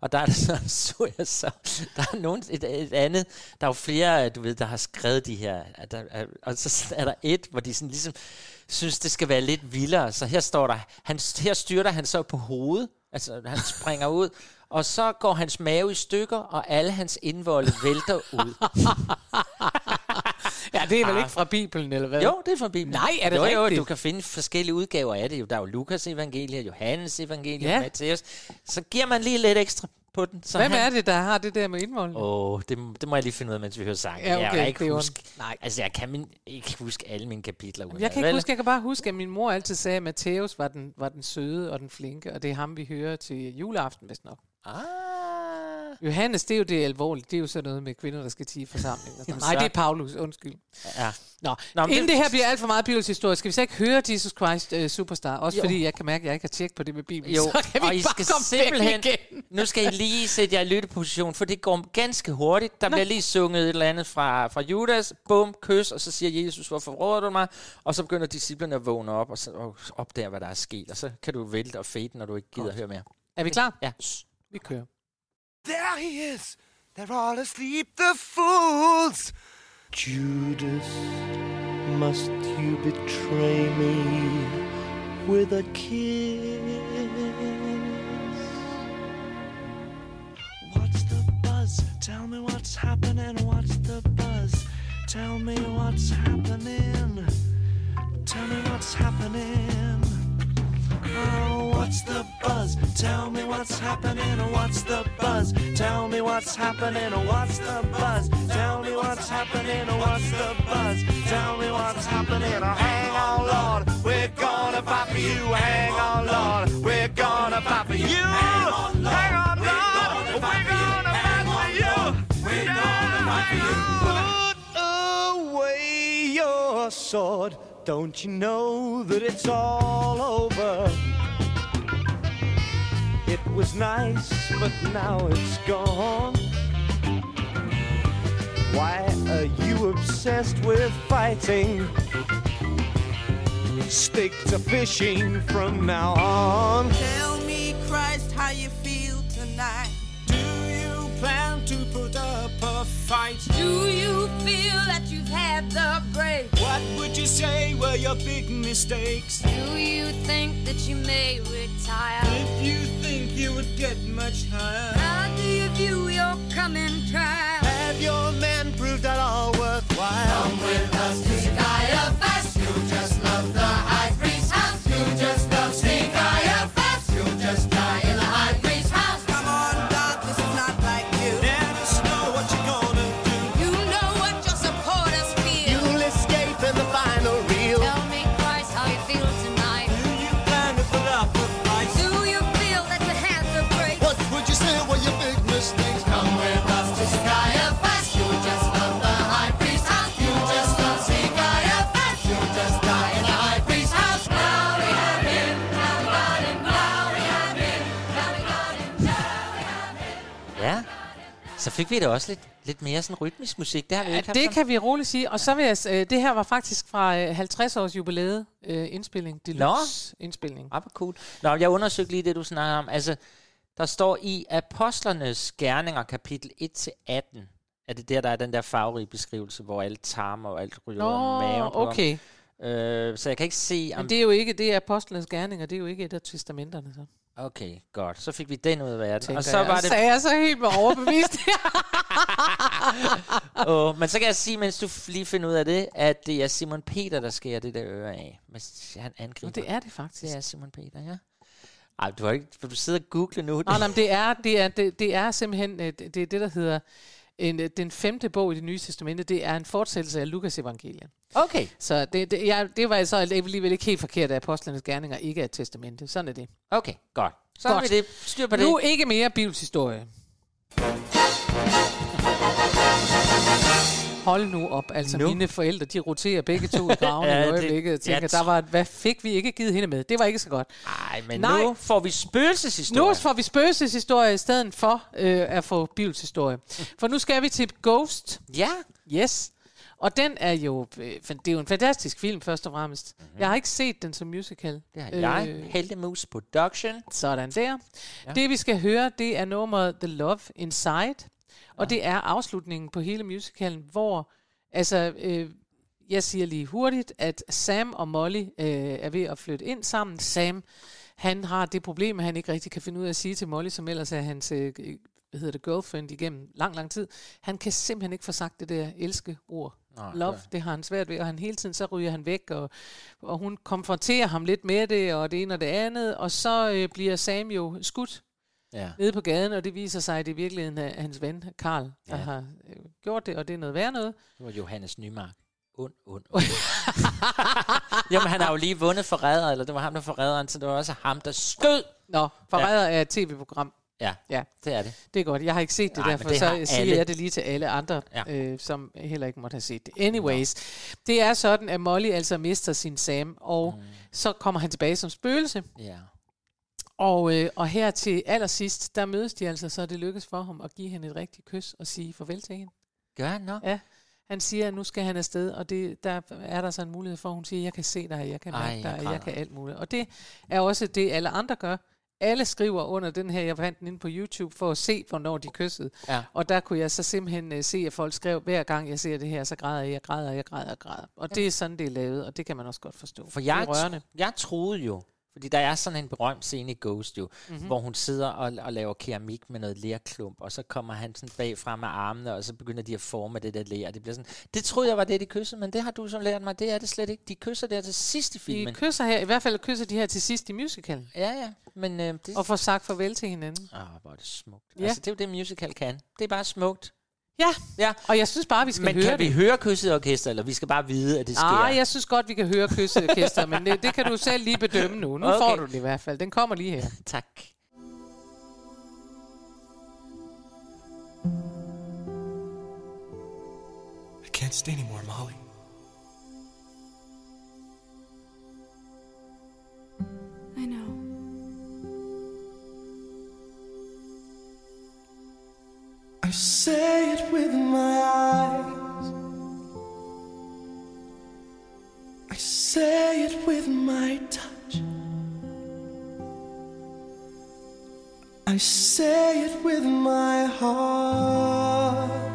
Og der er så, så jeg så, der er nogen, et, et andet, der er jo flere, du ved, der har skrevet de her, der, og så er der et, hvor de sådan ligesom synes, det skal være lidt vildere. Så her står der, han, her styrter han så på hovedet, altså han springer ud, og så går hans mave i stykker, og alle hans indvolde vælter ud. ja, det er vel ikke fra Bibelen, eller hvad? Jo, det er fra Bibelen. Nej, er det jo, Jo, rigtigt? du kan finde forskellige udgaver af det. Jo, Der er jo Lukas evangelie, Johannes evangelie, Ja. Matthæus. Så giver man lige lidt ekstra på den. Så Hvem han, er det, der har det der med indvold? Åh, oh, det, det må jeg lige finde ud af, mens vi hører sangen. Ja, Jeg okay, kan ikke det jo huske, nej. Altså, jeg kan min, ikke huske alle mine kapitler. udenad, Jeg kan ikke vel? huske, jeg kan bare huske, at min mor altid sagde, at Matthæus var den, var den søde og den flinke, og det er ham, vi hører til juleaften, hvis nok. Ah, Johannes, det er jo det alvorlige. Det er jo sådan noget med kvinder, der skal tige i forsamling. og sådan noget. Nej, det er Paulus, undskyld. ja. Nå, Nå, inden det- det her bliver alt for meget bibelsk historie, skal vi så ikke høre Jesus Christ uh, Superstar? Også Jo. fordi jeg kan mærke, at jeg ikke har tjekket på det med Bibelen. Jo, så kan vi og I bare skal komme simpelthen, igen. nu skal I lige sætte jer i lytteposition, for det går ganske hurtigt. Der bliver lige sunget et eller andet fra, fra Judas, bum, kys, og så siger Jesus, hvorfor råder du mig? Og så begynder disciplerne at vågne op og, så, og opdage, hvad der er sket. Og så kan du vælte og fade, når du ikke gider Godt. høre mere. Er vi klar? Ja. Vi kører. There he is. They're all asleep, the fools. Judas, must you betray me with a kiss? What's the buzz? Tell me what's happening. What's the buzz? Tell me what's happening. Tell me what's happening. What's the buzz? Tell me what's happening. What's the buzz? Tell me what's happening. What's the buzz? Tell me what's happening. What's the buzz? Tell me what's happening. Hang on, Lord. We're gonna fight for you. Hang on, Lord. We're gonna fight for you. Hang on, Lord. Hang on, Lord. We're gonna fight for you. We're gonna fight for you. Put away your sword. Don't you know that it's all over? It was nice, but now it's gone. Why are you obsessed with fighting? Stick to fishing from now on. Tell me, Christ, how you plan to put up a fight? Do you feel that you've had the break? What would you say were your big mistakes? Do you think that you may retire? If you think you would get much higher, How do you view your coming trial? Have your men proved at all worthwhile? Come with us Vi da også lidt, lidt mere sådan rytmisk musik. Det har vi Ja, ikke haft det kan vi roligt sige. Og så vil jeg, øh, det her var faktisk fra øh, 50 års jubilæet øh, indspilling, deluxe indspilning. Ah, cool. Nå, jeg undersøgte lige det, du snakker om. Altså, der står i Apostlernes Gerninger, kapitel 1-18, er det der, der er den der farverige beskrivelse, hvor alt tarmer og alt ryger Nå, maven okay. Øh, så jeg kan ikke se, om... Men det er jo ikke, det er apostlenes gerninger, det er jo ikke et af testamenterne. Så. Okay, godt. Så fik vi den ud af verden. Tænker Og så var jeg. det... Sagde jeg så helt med overbevist. Åh, men så kan jeg sige, mens du lige finder ud af det, at det er Simon Peter, der skærer det der øre af. Men han angriber. Nå, det er det faktisk. Det er Simon Peter, ja. Ej, du har ikke... Du sidder og google nu. Nej, nej, det er, det er, det, det er simpelthen øh, det, det, er det der hedder en, øh, den femte bog i det nye testamente. Det er en fortsættelse af Lukas evangeliet. Okay. Så det, det, jeg, det var så alligevel ikke helt forkert, at apostlenes gerninger ikke er et testamente. Sådan er det. Okay, godt. Så Godt. har vi det. Styr på Nu det. ikke mere bibelshistorie. Hold nu op. Altså, Nu? mine forældre, de roterer begge to i graven Ja, i øjeblikket. Jeg tænker, der var, hvad fik vi ikke givet hende med? Det var ikke så godt. Nej, men Nej. nu får vi spøgelseshistorie. Nu får vi spøgelseshistorie i stedet for øh, at få bibelshistorie. For nu skal vi til Ghost. Ja. Yes. Og den er jo, øh, det er jo en fantastisk film, først og fremmest. Mm-hmm. Jeg har ikke set den som musical. Det har jeg. Heldemus Production. Sådan der. Ja. Det vi skal høre, det er nummeret The Love Inside. Og det er afslutningen på hele musicalen, hvor, altså, øh, jeg siger lige hurtigt, at Sam og Molly øh, er ved at flytte ind sammen. Sam, han har det problem, at han ikke rigtig kan finde ud af at sige til Molly, som ellers er hans øh, hvad hedder det, girlfriend igennem lang, lang tid. Han kan simpelthen ikke få sagt det der elske ord. Nå, Love, ja. det har han svært ved, og han hele tiden så ryger han væk, og, og hun konfronterer ham lidt med det, og det ene og det andet, og så øh, bliver Sam jo skudt Ja. nede på gaden, og det viser sig, at det i virkeligheden er hans ven, Karl, der Ja. har øh, gjort det, og det er noget værd noget. Det var Johannes Nymark. Und, und, und. Jamen, han har jo lige vundet forræder, eller det var ham, der forræderen, så det var også ham, der skød. Nå, Forræder ja. er et tv-program. Ja, Ja, det er det. det er godt. Jeg har ikke set det, Nej, derfor det så har siger alle. jeg det lige til alle andre, Ja. øh, som heller ikke måtte have set det. Anyways, det er sådan, at Molly altså mister sin Sam, og mm. så kommer han tilbage som spøgelse. Ja. Og, øh, og her til allersidst, der mødes de altså, så det lykkes for ham at give hende et rigtigt kys og sige farvel til hende. Gør han nok? Ja. Han siger, at nu skal han afsted, og det, der er der så en mulighed for, at hun siger, jeg kan se dig, jeg kan mærke jeg dig, jeg græder. kan alt muligt. Og det er også det, alle andre gør. Alle skriver under den her, jeg fandt den inde på YouTube, for at se, hvornår de kyssede. Ja. Og der kunne jeg så simpelthen uh, se, at folk skrev, hver gang jeg ser det her, så græder jeg, jeg græder, jeg græder, jeg græder. Og det er sådan, det er lavet, og det kan man også godt forstå. For jeg, det er rørende. jeg troede jo, fordi der er sådan en berømt scene i Ghost jo, Mhm. mm-hmm. hvor hun sidder og, og laver keramik med noget lerklump, og så kommer han sådan bagfra med armene, og så begynder de at forme det der ler. Det, bliver sådan, det troede jeg var det, de kyssede, men det har du så lært mig, det er det slet ikke. De kysser der til sidst i De filmen. kysser her, i hvert fald kysser de her til sidst i musicalen, Ja, ja, men øh, det... og får sagt farvel til hinanden. Åh, hvor er det smukt. Ja. Altså, det er jo det, musical kan. Det er bare smukt. Ja, Ja. og jeg synes bare, vi skal Men høre kan vi det. høre kysset orkester, eller vi skal bare vide, at det sker? Ah, jeg synes godt, vi kan høre kysseorkester, men det, det kan du selv lige bedømme nu. Nu Okay. okay. får du det i hvert fald. Den kommer lige her. Tak. I can't stay anymore, Molly. I know. I say it with my eyes. I say it with my touch. I say it with my heart.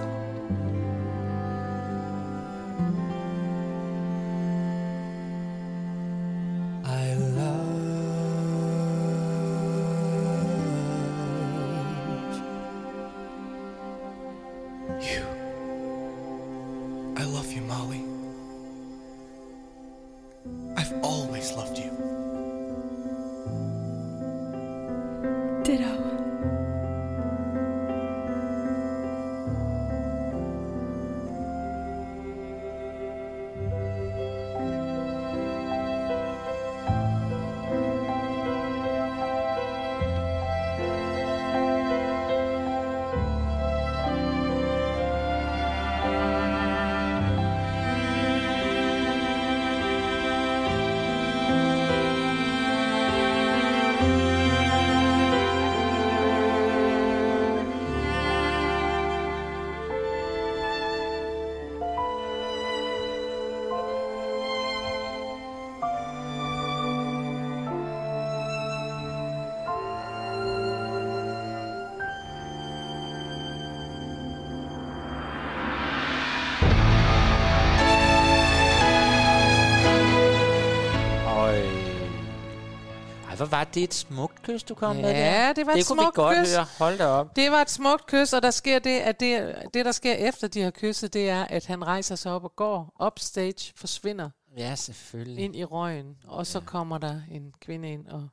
Var det et smukt kys, du kom med Ja, der? det var det et kunne vi smukt godt kys. høre. Hold da op. Det var et smukt kys, og der sker det, at det, det, der sker efter de har kysset, det er, at han rejser sig op og går upstage, forsvinder Ja, selvfølgelig. ind i røgen, og så kommer der en kvinde ind og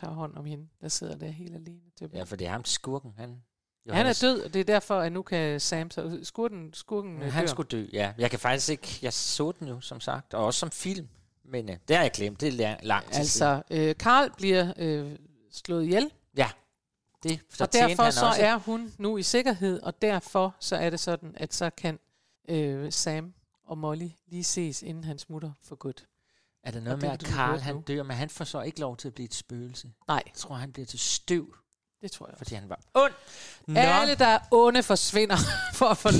tager hånd om hende, der sidder der helt alene. Det Ja, for det er ham skurken. Han, han er død, og det er derfor, at nu kan Sam så. Skurken, skurken øh, Han dør. skulle dø, ja. Jeg kan faktisk ikke... Jeg så den jo, som sagt. Og også som film. Men øh, det har jeg glemt. Det er lang, lang tid siden. Altså, øh, Karl bliver øh, slået ihjel, Ja. Det og fortjente derfor så også. er hun nu i sikkerhed, og derfor så er det sådan, at så kan øh, Sam og Molly lige ses, inden han smutter for godt. Er der Og noget det med, at Karl han dør, men han får så ikke lov til at blive et spøgelse? Nej, Jeg tror, han bliver til støv, det tror jeg også. fordi han var ond. Nå, Alle, der er onde, forsvinder for at for,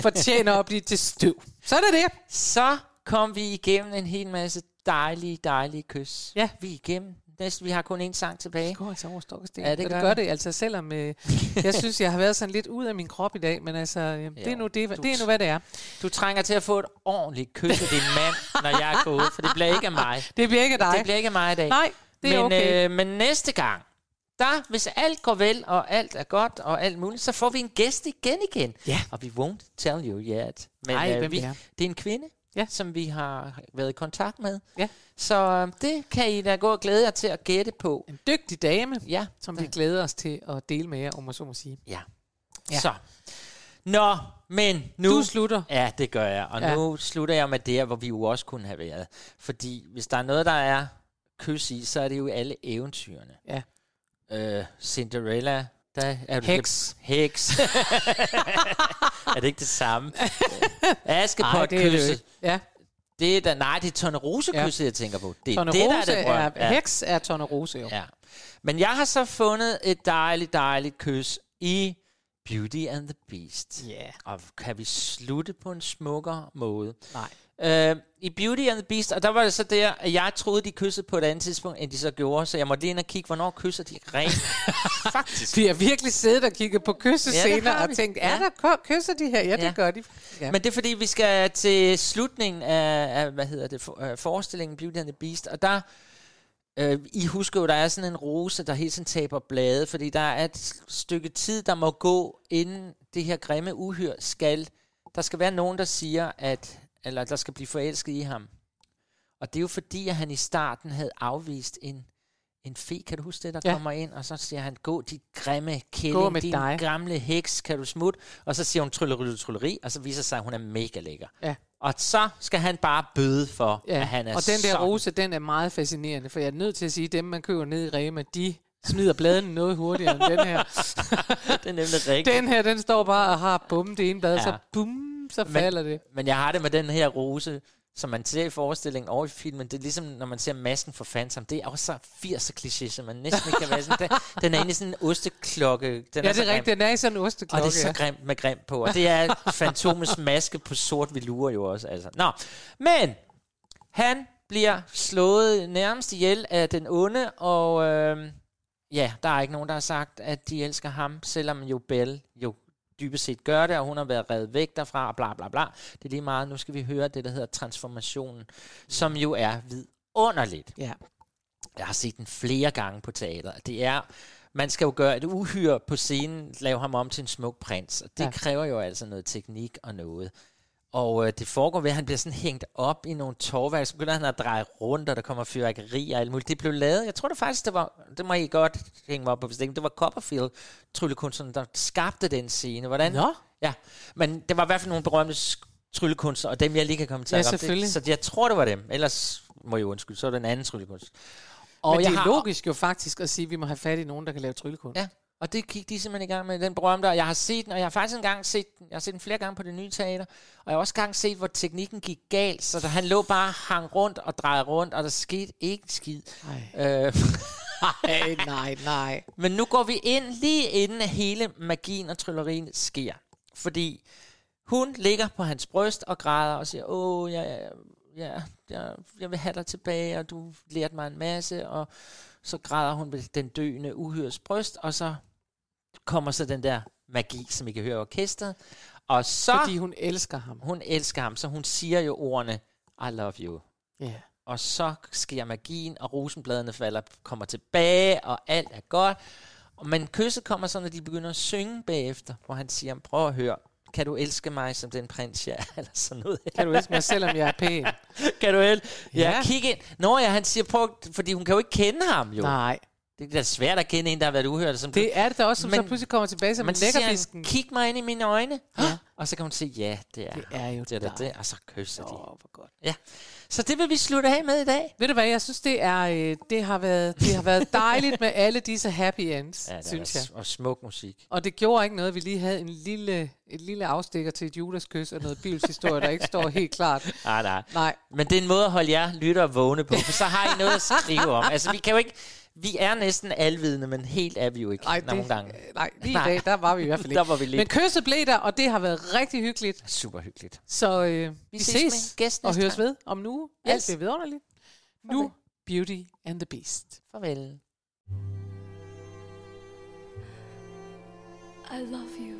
fortjene at blive til støv. Så er det det. så kom vi igennem en hel masse dejlige, dejlige kys. Ja. Vi er igennem. Næste, vi har kun én sang tilbage. Det går altså over stok og sten. Ja, det gør det gør det. altså selvom øh, jeg synes, jeg har været sådan lidt ud af min krop i dag, men altså, øh, det, er nu, det, du det er nu, hvad det er. Du trænger til at få et ordentligt kys af din mand, når jeg er gået, for det bliver ikke af mig. Det bliver ikke dig. Det bliver ikke af mig i dag. Nej, det er men, okay. øh, men næste gang, der, hvis alt går vel, og alt er godt, og alt muligt, så får vi en gæst igen igen. Ja. Og vi won't tell you yet. Men Ej, øh, hvem vi, det er. det er en kvinde, Ja. som vi har været i kontakt med. Ja. Så øh, det kan I da gå og glæde jer til at gætte på. En dygtig dame, Ja. som vi glæder os til at dele med jer, om man så må sige. Ja. Ja. Så. Nå, men nu... Du slutter. Ja, det gør jeg. Og Ja. nu slutter jeg med det, hvor vi jo også kunne have været. Fordi hvis der er noget, der er kys i, så er det jo alle eventyrene. Ja. Øh, Cinderella. Der er Heks. Heks. er det ikke det samme? Askepot Ej, det det jo kysse. ikke. Ja, Det er da, nej, det er Tornerose Ja. kysset, jeg tænker på. Det er Tone det, der er Rose det er. Ja. heks er Tone Rose jo. Ja. Men jeg har så fundet et dejligt, dejligt kys i Beauty and the Beast. Yeah. Og kan vi slutte på en smukkere måde? Nej. Øh, I Beauty and the Beast, og der var det så der, at jeg troede, de kyssede på et andet tidspunkt, end de så gjorde, så jeg måtte lige ind og kigge, hvornår kysser de rent faktisk. Vi har virkelig siddet og kigget på kyssescener har og tænkt, er Ja. der kysser de her? Ja, det Ja. gør de. Ja. Men det er fordi, vi skal til slutningen af, af hvad hedder det, for, øh, forestillingen Beauty and the Beast, og der, øh, I husker jo, der er sådan en rose, der hele tiden taber blade, fordi der er et stykke tid, der må gå, inden det her grimme uhyr skal, der skal være nogen, der siger, at, eller der skal blive forelsket i ham. Og det er jo fordi, at han i starten havde afvist en, en fe, kan du huske det, der Ja. kommer ind, og så siger han, gå dit grimme kælling, din dig." gamle heks, kan du smutte? Og så siger hun trylleri, trylleri, og så viser sig, at hun er mega lækker. Ja. Og så skal han bare bøde for, Ja, at han er og den der sådan. rose, den er meget fascinerende, for jeg er nødt til at sige, at dem, man køber ned i Rema, de smider bladene noget hurtigere end den her. det er nemlig rigtigt. Den her, den står bare og har bum det ene blad, Ja. så bum, så falder det. Men jeg har det med den her rose, som man ser i forestillingen og i filmen. Det er ligesom, når man ser masken for Phantom. Det er også så 80'er kliché, som man næsten ikke kan være sådan. Den, den er egentlig sådan en osteklokke. Den Ja, er det er grim. rigtigt. Den er i sådan en Og osteklokke. det er så ja. grimt med grimt på. Og det er Fantomets maske på sort velure jo også. Altså. Nå, men han bliver slået nærmest ihjel af den onde, og øh, ja, der er ikke nogen, der har sagt, at de elsker ham, selvom jo Belle jo dybest set gør det, og hun har været reddet væk derfra, og bla bla bla. Det er lige meget, nu skal vi høre det, der hedder transformationen, som jo er vidunderligt. Ja. Jeg har set den flere gange på teater. Det er, man skal jo gøre et uhyre på scenen, lave ham om til en smuk prins, og det ja. kræver jo altså noget teknik og noget. Og øh, det foregår ved, at han bliver sådan hængt op i nogle tårværk, så begynder han at dreje rundt, og der kommer fyrværkeri og alt muligt. Det blev lavet, jeg tror det faktisk, det var, det må I godt hænge mig op på, hvis det det var Copperfield, tryllekunstneren, der skabte den scene. Hvordan? Nå, Ja, men det var i hvert fald nogle berømte tryllekunstnere, og dem jeg lige kan komme til Ja, selvfølgelig. Det, så jeg tror, det var dem. Ellers må jeg undskylde, så er det en anden tryllekunst. og Men det er har- logisk jo faktisk at sige, at vi må have fat i nogen, der kan lave tryllekunst. Ja, og det gik de simpelthen i gang med, den berømte, og jeg har set den, og jeg har faktisk engang set den, jeg har set den flere gange på det nye teater, og jeg har også engang set, hvor teknikken gik galt, så der, han lå bare hang rundt og drejede rundt, og der skete ikke skid. Nej. Øh, nej, nej, nej. men nu går vi ind lige inden hele magien og tryllerien sker. Fordi hun ligger på hans bryst og græder og siger, åh, jeg, jeg, jeg, jeg, jeg vil have dig tilbage, og du lærte mig en masse, og så græder hun ved den døende uhyres bryst, og så kommer så den der magi, som I kan høre i orkestret. Og så, Fordi hun elsker ham. hun elsker ham, så hun siger jo ordene, I love you. Ja. og så sker magien, og rosenbladene falder, kommer tilbage, og alt er godt. Og- Men kysset kommer så, når de begynder at synge bagefter, hvor han siger, prøv at høre, kan du elske mig som den prins, jeg er, eller sådan noget. Kan du elske mig, selvom jeg er pæn? kan du el? Ja, Ja. ja, kig ind. Nå ja, han siger, prøv, fordi hun kan jo ikke kende ham jo. Nej. Det er da svært at kende en, der har været uhørt. Som Det er det da også, som Men- så pludselig kommer tilbage som men en lækkerfisken. kig mig ind i mine øjne. Ja. Og så kan hun sige, ja, det er Det er jo det. Er det. Og så kysser de. Åh, hvor godt. Ja. Så det vil vi slutte af med i dag. Ved du hvad, jeg synes, det, er, øh, det, har, været, det har været dejligt med alle disse happy ends, Ja, synes jeg. Og smuk musik. Og det gjorde ikke noget, at vi lige havde en lille, et lille afstikker til et judaskus og noget bibelshistorie, der ikke står helt klart. Nej, nej. Nej. Men det er en måde at holde jer lytter vågne på, for så har I noget at skrive om. Altså, vi kan jo ikke... Vi er næsten alvidende, men helt er vi jo ikke Ej, nogle det, gange. nej, lige Nej. i dag, der var vi i hvert fald ikke. Der var vi lidt. Men kysset blev der, og det har været rigtig hyggeligt. Super hyggeligt. Så øh, vi, vi ses ses, gæst og høres gang. ved om nu. Yes. Alt bliver vidunderligt. Nu, Beauty and the Beast. Farvel. I love you.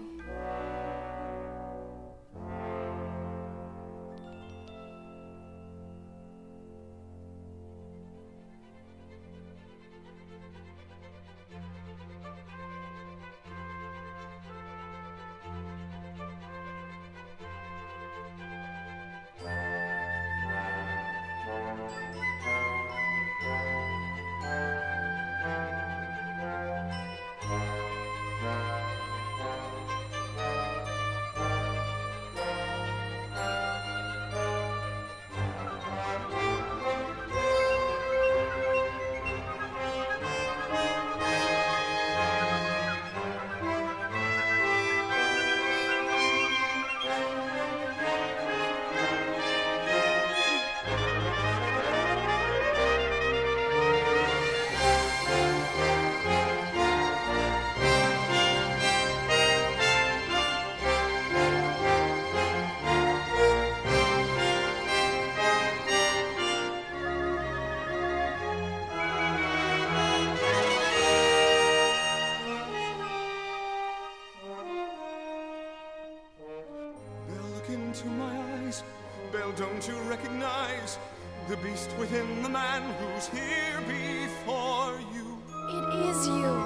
Within the man who's here before you? It is you.